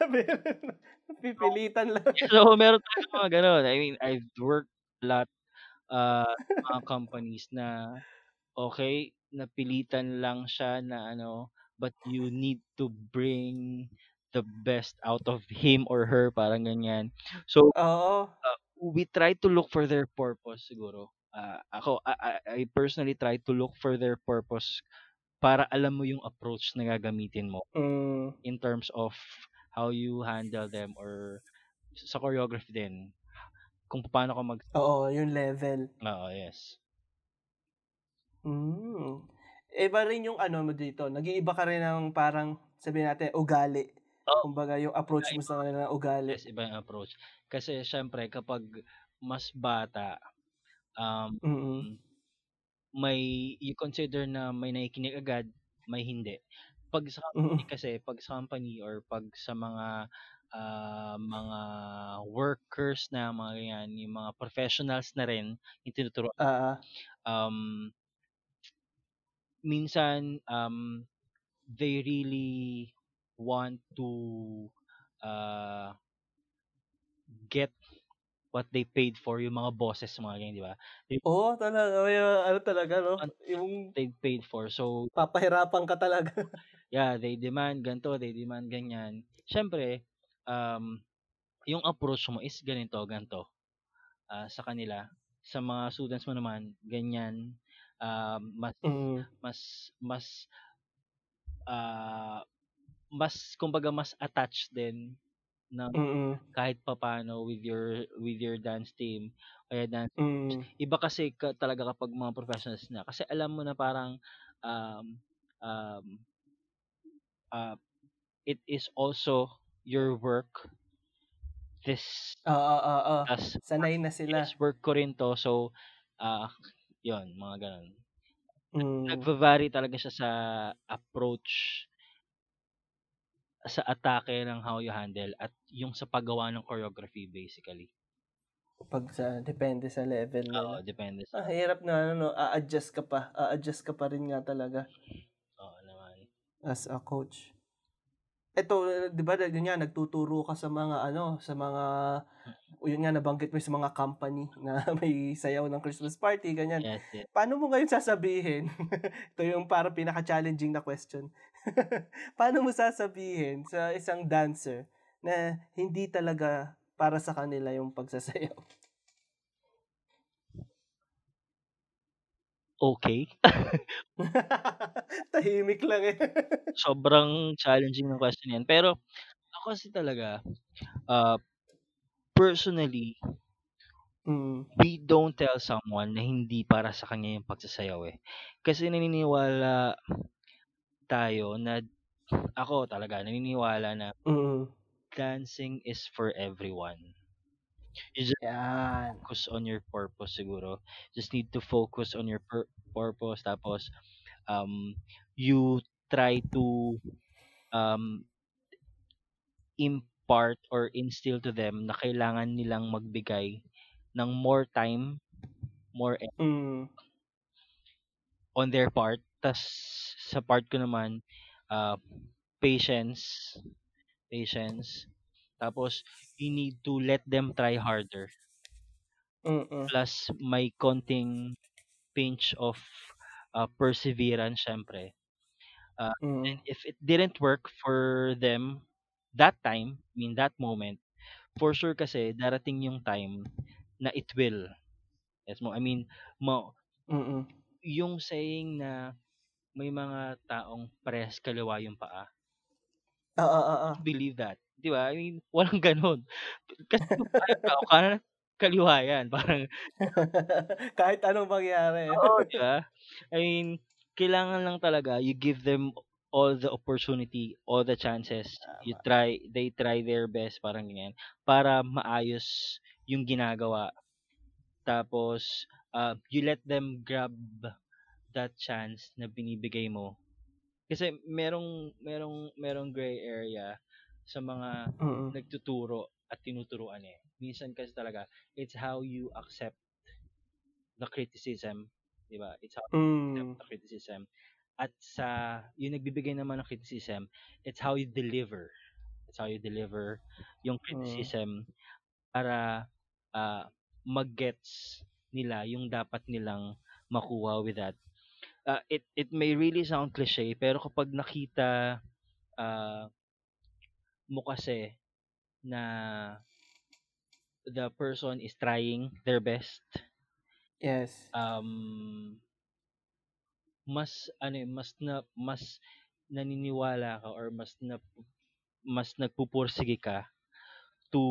[laughs] Pipilitan lang. [laughs] so, meron talaga mga ganun. I mean, I've worked a lot uh, mga companies na okay, napilitan lang siya na ano, but you need to bring the best out of him or her, parang ganyan. So, Oo. We try to look for their purpose siguro. Uh, ako, I, I, I personally try to look for their purpose para alam mo yung approach na gagamitin mo Mm. in terms of how you handle them or sa choreography din. Kung paano ka mag... Oo, yung level. Oo, yes. Mm. Iba rin yung ano mo dito. Nag-iiba ka rin ng parang, sabihin natin, ugali. Oo. Kumbaga, yung approach mo sa kanila ng ugali. Yes, iba yung approach. Kasi syempre, kapag mas bata, um, Mm. may you consider na may nakikinig agad, may hindi. Pag sa company kasi, pag sa company or pag sa mga ah, mga workers na mga ganyan, yung mga professionals na rin yung tinuturuan Ah, ah. um minsan um they really want to uh get what they paid for yung mga bosses mga ganyan, di ba? Oo, talaga. Yung, ano talaga, no? Yung They paid for. So papahirapan ka talaga. [laughs] yeah, they demand ganito, they demand ganyan. Siyempre, um, yung approach mo is ganito, ganito. ah, sa kanila. Sa mga students mo naman, ganyan. Um, mas, Mm. mas, mas, ah, mas, kumbaga, mas attached din ng Mm. kahit papano with your with your dance team kaya dance Mm. iba kasi ka, talaga kapag mga professionals na kasi alam mo na parang um um uh, it is also your work this Oo, oo, oo. as Sanay na sila. yes, work ko rin to so ah yon mga ganun Mm. nagva-vary talaga siya sa approach sa atake ng how you handle at yung sa paggawa ng choreography basically Pag sa, depende sa level oo nila. depende Ah, sa hirap na, ano, no? A-adjust ka pa. A-adjust ka pa rin nga talaga. oo. as a coach? Ito, 'di ba, yun nga nagtuturo ka sa mga ano, sa mga yun nga nabanggit mo sa mga company [laughs] na may sayaw ng Christmas party ganyan. Yes, yes. Paano mo ngayon sasabihin? [laughs] Ito yung parang pinaka-challenging na question. [laughs] Paano mo sasabihin sa isang dancer na hindi talaga para sa kanila yung pagsasayaw? Okay. [laughs] Tahimik lang eh. [laughs] Sobrang challenging ng question yan. Pero ako kasi talaga, uh, personally, Mm. we don't tell someone na hindi para sa kanya yung pagsasayaw eh. Kasi naniniwala tayo na ako talaga naniniwala na Mm. dancing is for everyone. You just Yan. focus on your purpose siguro. Just need to focus on your pur- purpose tapos um you try to um impart or instill to them na kailangan nilang magbigay ng more time, more effort Mm. on their part. Tas sa part ko naman, uh, patience, patience. Tapos you need to let them try harder. Mm. Plus may konting pinch of uh, perseverance syempre. Uh, Mm. and if it didn't work for them that time, I mean that moment, for sure kasi darating yung time na it will. Yes mo, I mean, mo, Mm. yung saying na may mga taong parehas kaliwa yung paa. Oo, oo. Believe that. 'Di ba? I mean, walang gano'n. Kasi parehas tao kanan kaliwa yan. Parang [laughs] Kahit anong mangyari. oo, 'di ba? I mean, kailangan lang talaga you give them all the opportunity, all the chances. You Tama. try, they try their best, parang ganyan, para maayos yung ginagawa. Tapos, uh, you let them grab that chance na binibigay mo. Kasi merong merong merong gray area sa mga Mm. nagtuturo at tinuturuan eh. Minsan kasi talaga, it's how you accept the criticism, 'di ba? It's how you accept Mm. the criticism. At sa yung nagbibigay naman ng criticism, it's how you deliver. It's how you deliver yung Mm. criticism para uh, mag-gets nila yung dapat nilang makuha with that. Uh, it it may really sound cliche pero kapag nakita uh, mo kasi na the person is trying their best Yes. um mas ano eh, mas na mas naniniwala ka or mas na mas nagpupursige ka to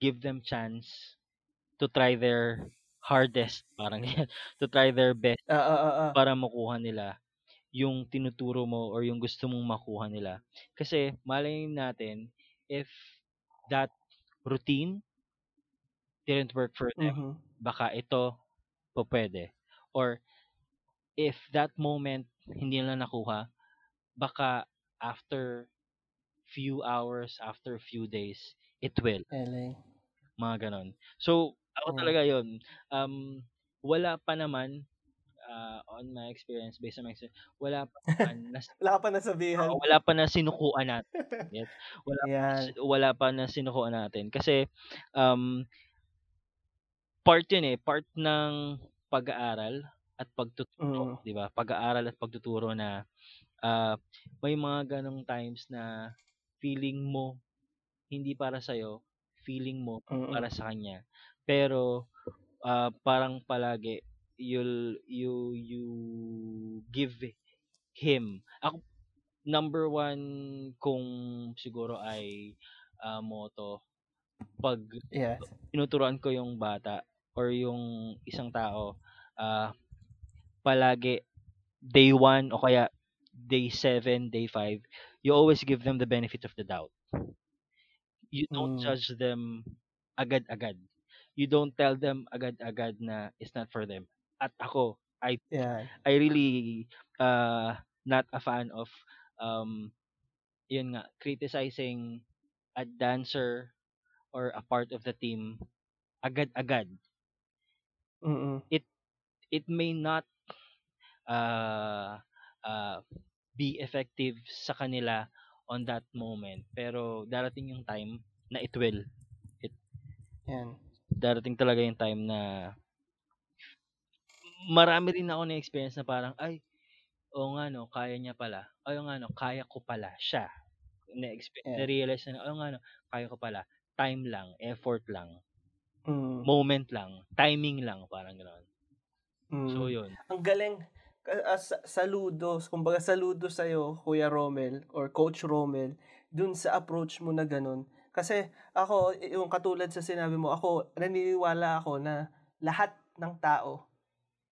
give them chance to try their hardest [laughs] parang yan to try their best Oo, oo. para makuha nila yung tinuturo mo or yung gusto mong makuha nila kasi malay natin if that routine didn't work for them Mhm. baka ito po pwede or if that moment hindi nila nakuha baka after few hours after few days it will Galing. mga ganon so ako Mm. talaga yon um wala pa naman uh, on my experience based on my experience wala pa naman [laughs] na Wala ka pa nasabihan. Oo, wala pa na sinukuan natin [laughs] yes wala pa wala pa na sinukuan natin kasi um part yun eh part ng pag-aaral at pagtuturo Mm. di ba pag-aaral at pagtuturo na ah, may mga ganong times na feeling mo hindi para sa feeling mo Mm. para sa kanya pero ah, parang palagi you'll you you give him ako number one kung siguro ay ah, motto pag Yes. tinuturuan ko yung bata or yung isang tao ah palagi day one o kaya day seven, day five, you always give them the benefit of the doubt. You don't Mm. judge them agad-agad. You don't tell them agad-agad na it's not for them. At ako, I Yan. I really uh not a fan of um yun nga criticizing a dancer or a part of the team agad-agad. Mm. It may not uh uh be effective sa kanila on that moment. Pero darating yung time na it will. Yan. Darating talaga yung time na marami rin ako na experience na parang ay o nga no, kaya niya pala. O nga no, kaya ko pala siya. Na-expe- Yeah. Na-realize na, o nga no, kaya ko pala. Time lang, effort lang, Mm. moment lang, timing lang, parang gano'n. Mm. So, yun. Ang galing. Ka- ah, sa- saludo, kumbaga saludo sa'yo, Kuya Romel, or Coach Romel, dun sa approach mo na ganun. Kasi ako, yung katulad sa sinabi mo, ako, naniniwala ako na lahat ng tao,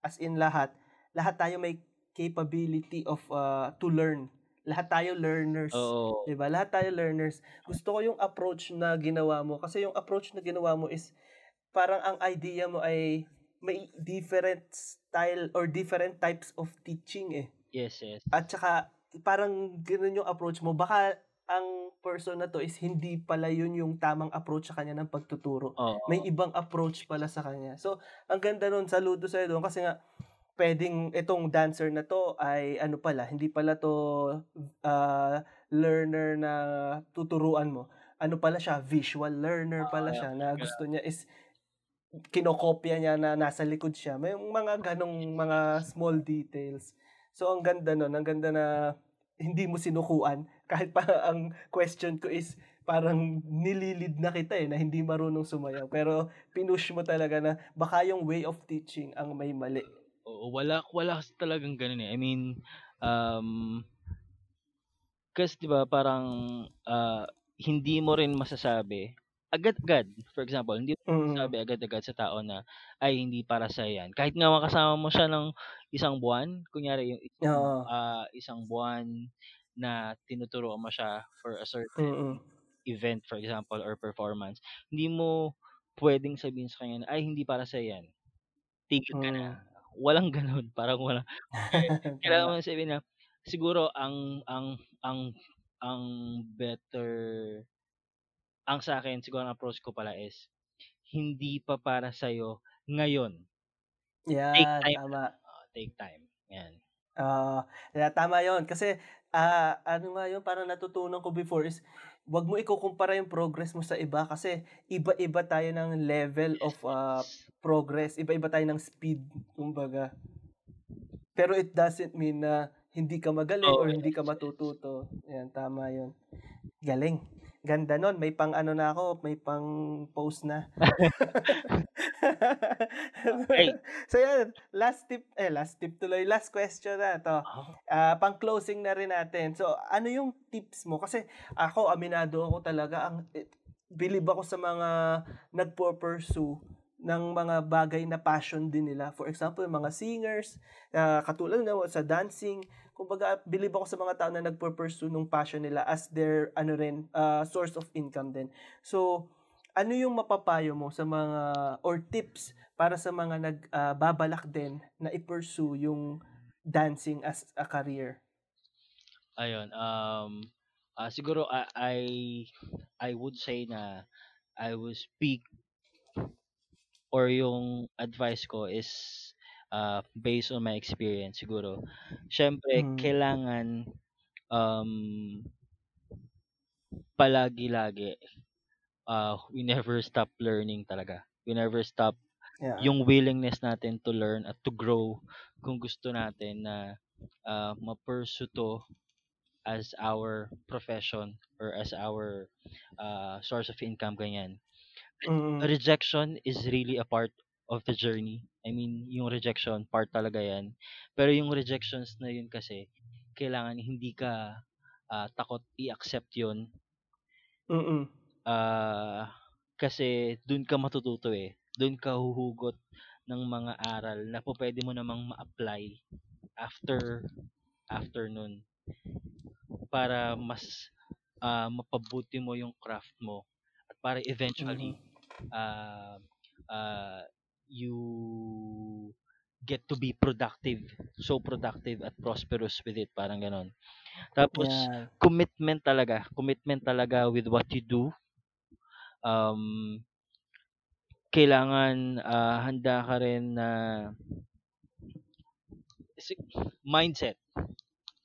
as in lahat, lahat tayo may capability of uh, to learn. Lahat tayo learners. Oo. 'Di ba? Lahat tayo learners. Gusto ko yung approach na ginawa mo kasi yung approach na ginawa mo is parang ang idea mo ay may different style or different types of teaching eh. Yes, yes. At saka parang ganoon yung approach mo. Baka ang person na to is hindi pala yun yung tamang approach sa kanya ng pagtuturo. Oo. May ibang approach pala sa kanya. So, ang ganda nun, saludo sa'yo doon kasi nga, pwedeng itong dancer na to ay ano pala, hindi pala to uh, learner na tuturuan mo. Ano pala siya, visual learner pala Ah, siya na gusto niya is kinokopya niya na nasa likod siya. May mga ganong mga small details. So, ang ganda nun. Ang ganda na hindi mo sinukuan. [laughs] Kahit pa ang question ko is parang nililid na kita eh, na hindi marunong sumayaw. Pero pinush mo talaga na baka yung way of teaching ang may mali. Oo, wala wala kasi talagang ganun eh. I mean, um kasi 'di ba parang ah, hindi mo rin masasabi agad-agad. For example, hindi mo Mm. masasabi agad-agad sa tao na ay hindi para sa yan. Kahit nga makasama mo siya ng isang buwan, kunyari yung isang, Oo. ah, isang buwan na tinuturuan mo siya for a certain Mm. event for example or performance, hindi mo pwedeng sabihin sa kanya na ay hindi para sa yan. Tigil ka na. Mm. Walang [laughs] ganun, parang wala [laughs] kailangan mo sabihin na siguro ang ang ang ang better ang sa akin siguro ang approach ko pala is hindi pa para sa ngayon. Take Yan, time. tama. Oo, take time. Yan. Ah, yeah, tama 'yon kasi ah, ano nga 'yun parang natutunan ko before is wag mo ikukumpara yung progress mo sa iba kasi iba-iba tayo ng level of ah, progress, iba-iba tayo ng speed kumbaga. Pero it doesn't mean na hindi ka magaling Oo, or hindi ka matututo. Yan, tama 'yon. Galing. Ganda nun, may pang ano na ako, may pang post na. Hey. [laughs] so yan, last tip, eh last tip tuloy, last question na to. Ah, pang closing na rin natin. So, ano yung tips mo? Kasi ako, aminado ako talaga. Ang, eh, believe ako sa mga nagpo-pursue ng mga bagay na passion din nila. For example, mga singers, ah, katulad na sa dancing. Kumbaga, believe ako sa mga tao na nagpo-pursue ng passion nila as their ano rin, ah, source of income din. So, ano yung mapapayo mo sa mga or tips para sa mga nagbabalak din na i-pursue yung dancing as a career? ayun. Um ah, siguro I, I I would say na I will speak or yung advice ko is uh, based on my experience siguro. Syempre, Mm. kailangan um palagi-lagi uh, we never stop learning talaga. We never stop Yeah. yung willingness natin to learn at to grow kung gusto natin na uh, ma-pursue to as our profession or as our uh, source of income ganyan. Mm. Rejection is really a part of the journey. I mean, yung rejection part talaga yan. Pero yung rejections na yun kasi kailangan hindi ka ah, takot i-accept yun Mm. Ah, kasi dun ka matututo eh. Dun ka huhugot ng mga aral na po pwede mo namang ma-apply after after nun para mas ah, mapabuti mo yung craft mo at para eventually ah ah, you get to be productive so productive at prosperous with it parang ganon tapos Yeah. commitment talaga commitment talaga with what you do um kailangan ah, handa ka rin na si- mindset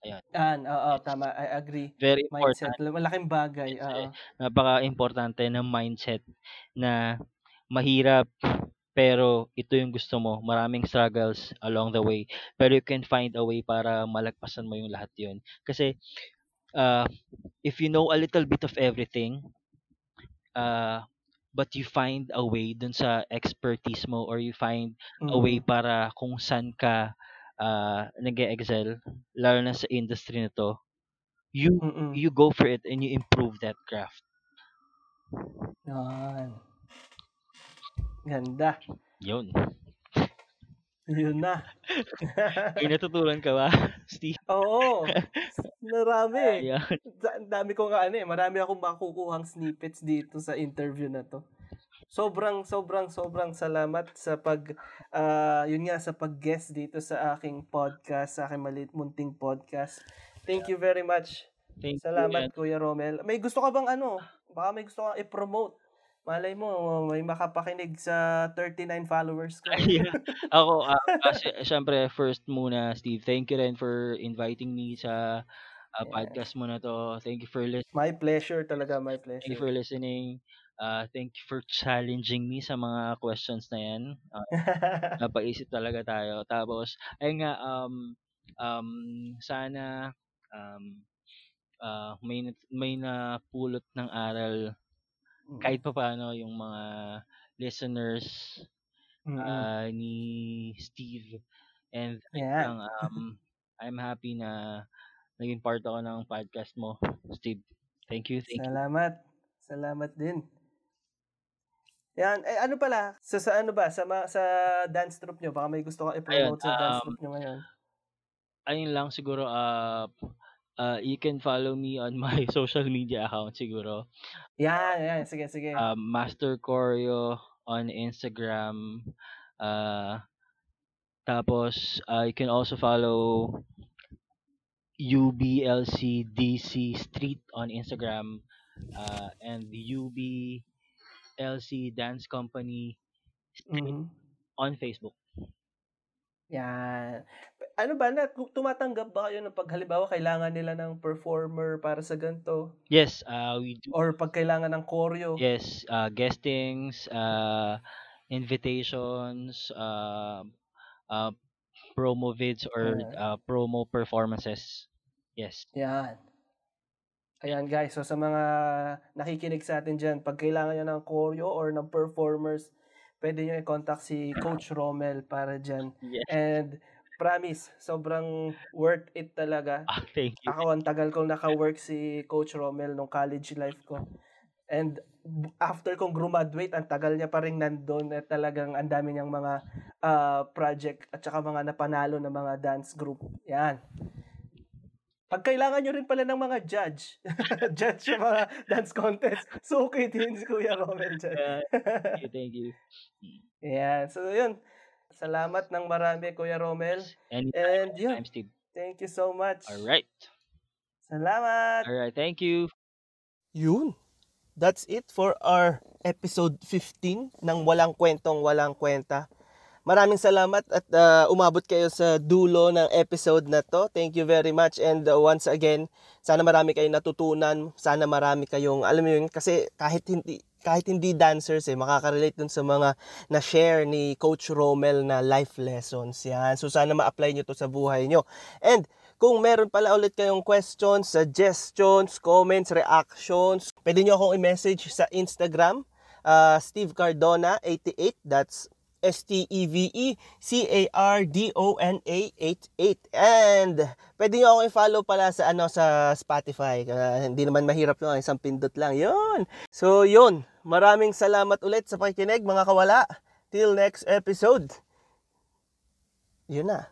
Ayan. Yan, oo, tama. I agree. Very Mindset. important. Malaking bagay. Oo. Napaka-importante ng mindset na mahirap pero ito yung gusto mo. Maraming struggles along the way. Pero you can find a way para malagpasan mo yung lahat yun. Kasi uh, if you know a little bit of everything, uh, but you find a way dun sa expertise mo or you find a way Mm. para kung saan ka uh, nag-excel, lalo na sa industry na to, you Mm-mm. you go for it and you improve that craft. Yan. Ganda. Yun. Yun na. [laughs] May natutunan ka ba, [laughs] Steve? Oo. [laughs] Marami. Ang dami ko nga ano eh. Marami akong makukuhang snippets dito sa interview na to. Sobrang, sobrang, sobrang salamat sa pag, ah, yun nga, sa pag-guest dito sa aking podcast, sa aking maliit munting podcast. Thank you very much. Thank Salamat, you. Kuya Romel. May gusto ka bang ano? Baka may gusto kang i-promote. Malay mo, may makapakinig sa 39 followers ko. Ayan. [laughs] Ako, uh, kasi, syempre, first muna, Steve, thank you rin for inviting me sa uh, Yeah. podcast mo na to. Thank you for listening. My pleasure talaga, my Thank you pleasure. for listening. Uh, thank you for challenging me sa mga questions na yan. Uh, [laughs] napaisip talaga tayo. Tapos, ayun nga, um, um, sana um, uh, may, may napulot ng aral kahit pa paano yung mga listeners Mm-mm. uh, ni Steve and Yan. ang um, [laughs] I'm happy na naging part ako ng podcast mo, Steve. Thank you, thank you. Salamat. Salamat din. Yan. Eh, ano pala? Sa, sa ano ba? Sa, ma- sa dance troupe nyo? Baka may gusto ka i-promote sa dance um, troupe nyo ngayon. Ayun lang siguro uh, uh, you can follow me on [laughs] my social media account siguro. Yan, yan. Sige, sige. Um, Master Choreo on Instagram. Uh, tapos uh, you can also follow UBLCDC Street on Instagram uh, and UBLC Dance Company Street Mhm. on Facebook. Yan. Ano ba? Na, tumatanggap ba kayo ng pag halimbawa kailangan nila ng performer para sa ganito? Yes, uh, we do. Or pag kailangan ng choreo? Yes, uh, guestings, uh, invitations, uh, uh, promo vids or uh, promo performances. Yes. Yan. Ayan guys, so sa mga nakikinig sa atin dyan, pag kailangan nyo ng choreo or ng performers, pwede nyo i-contact si Coach Rommel para dyan. Yes. And promise, sobrang worth it talaga. Ah, thank you. Ako, ang tagal kong [laughs] naka-work si Coach Rommel nung college life ko. And after kong graduate, ang tagal niya pa rin nandun at talagang ang dami niyang mga ah, project at saka mga napanalo na mga dance group. Yan. Pag kailangan nyo rin pala ng mga judge, [laughs] judge sa mga dance contest, so okay din si Kuya Rommel dyan. Yeah, thank you, thank you. [laughs] Yan. So, yun. Salamat ng marami, Kuya Rommel. Anytime, And yun, anytime, Steve. thank you so much. All right. Salamat. All right. Thank you. Yun. That's it for our episode 15 ng Walang Kwentong Walang Kwenta. Maraming salamat at uh, umabot kayo sa dulo ng episode na to. Thank you very much and uh, once again, sana marami kayong natutunan, sana marami kayong alam mo yun kasi kahit hindi kahit hindi dancers eh makaka-relate dun sa mga na-share ni Coach Romel na life lessons. Yan. So sana ma-apply nyo to sa buhay nyo. And kung meron pala ulit kayong questions, suggestions, comments, reactions, pwede nyo akong i-message sa Instagram, uh, Steve Cardona 88, that's S-T-E-V-E-C-A-R-D-O-N-A-8-8. And pwede nyo ako i-follow pala sa, ano, sa Spotify. Uh, hindi naman mahirap yun. Isang pindot lang. Yun. So, yun. Maraming salamat ulit sa pakikinig, mga kawala. Till next episode. Yun na. [laughs]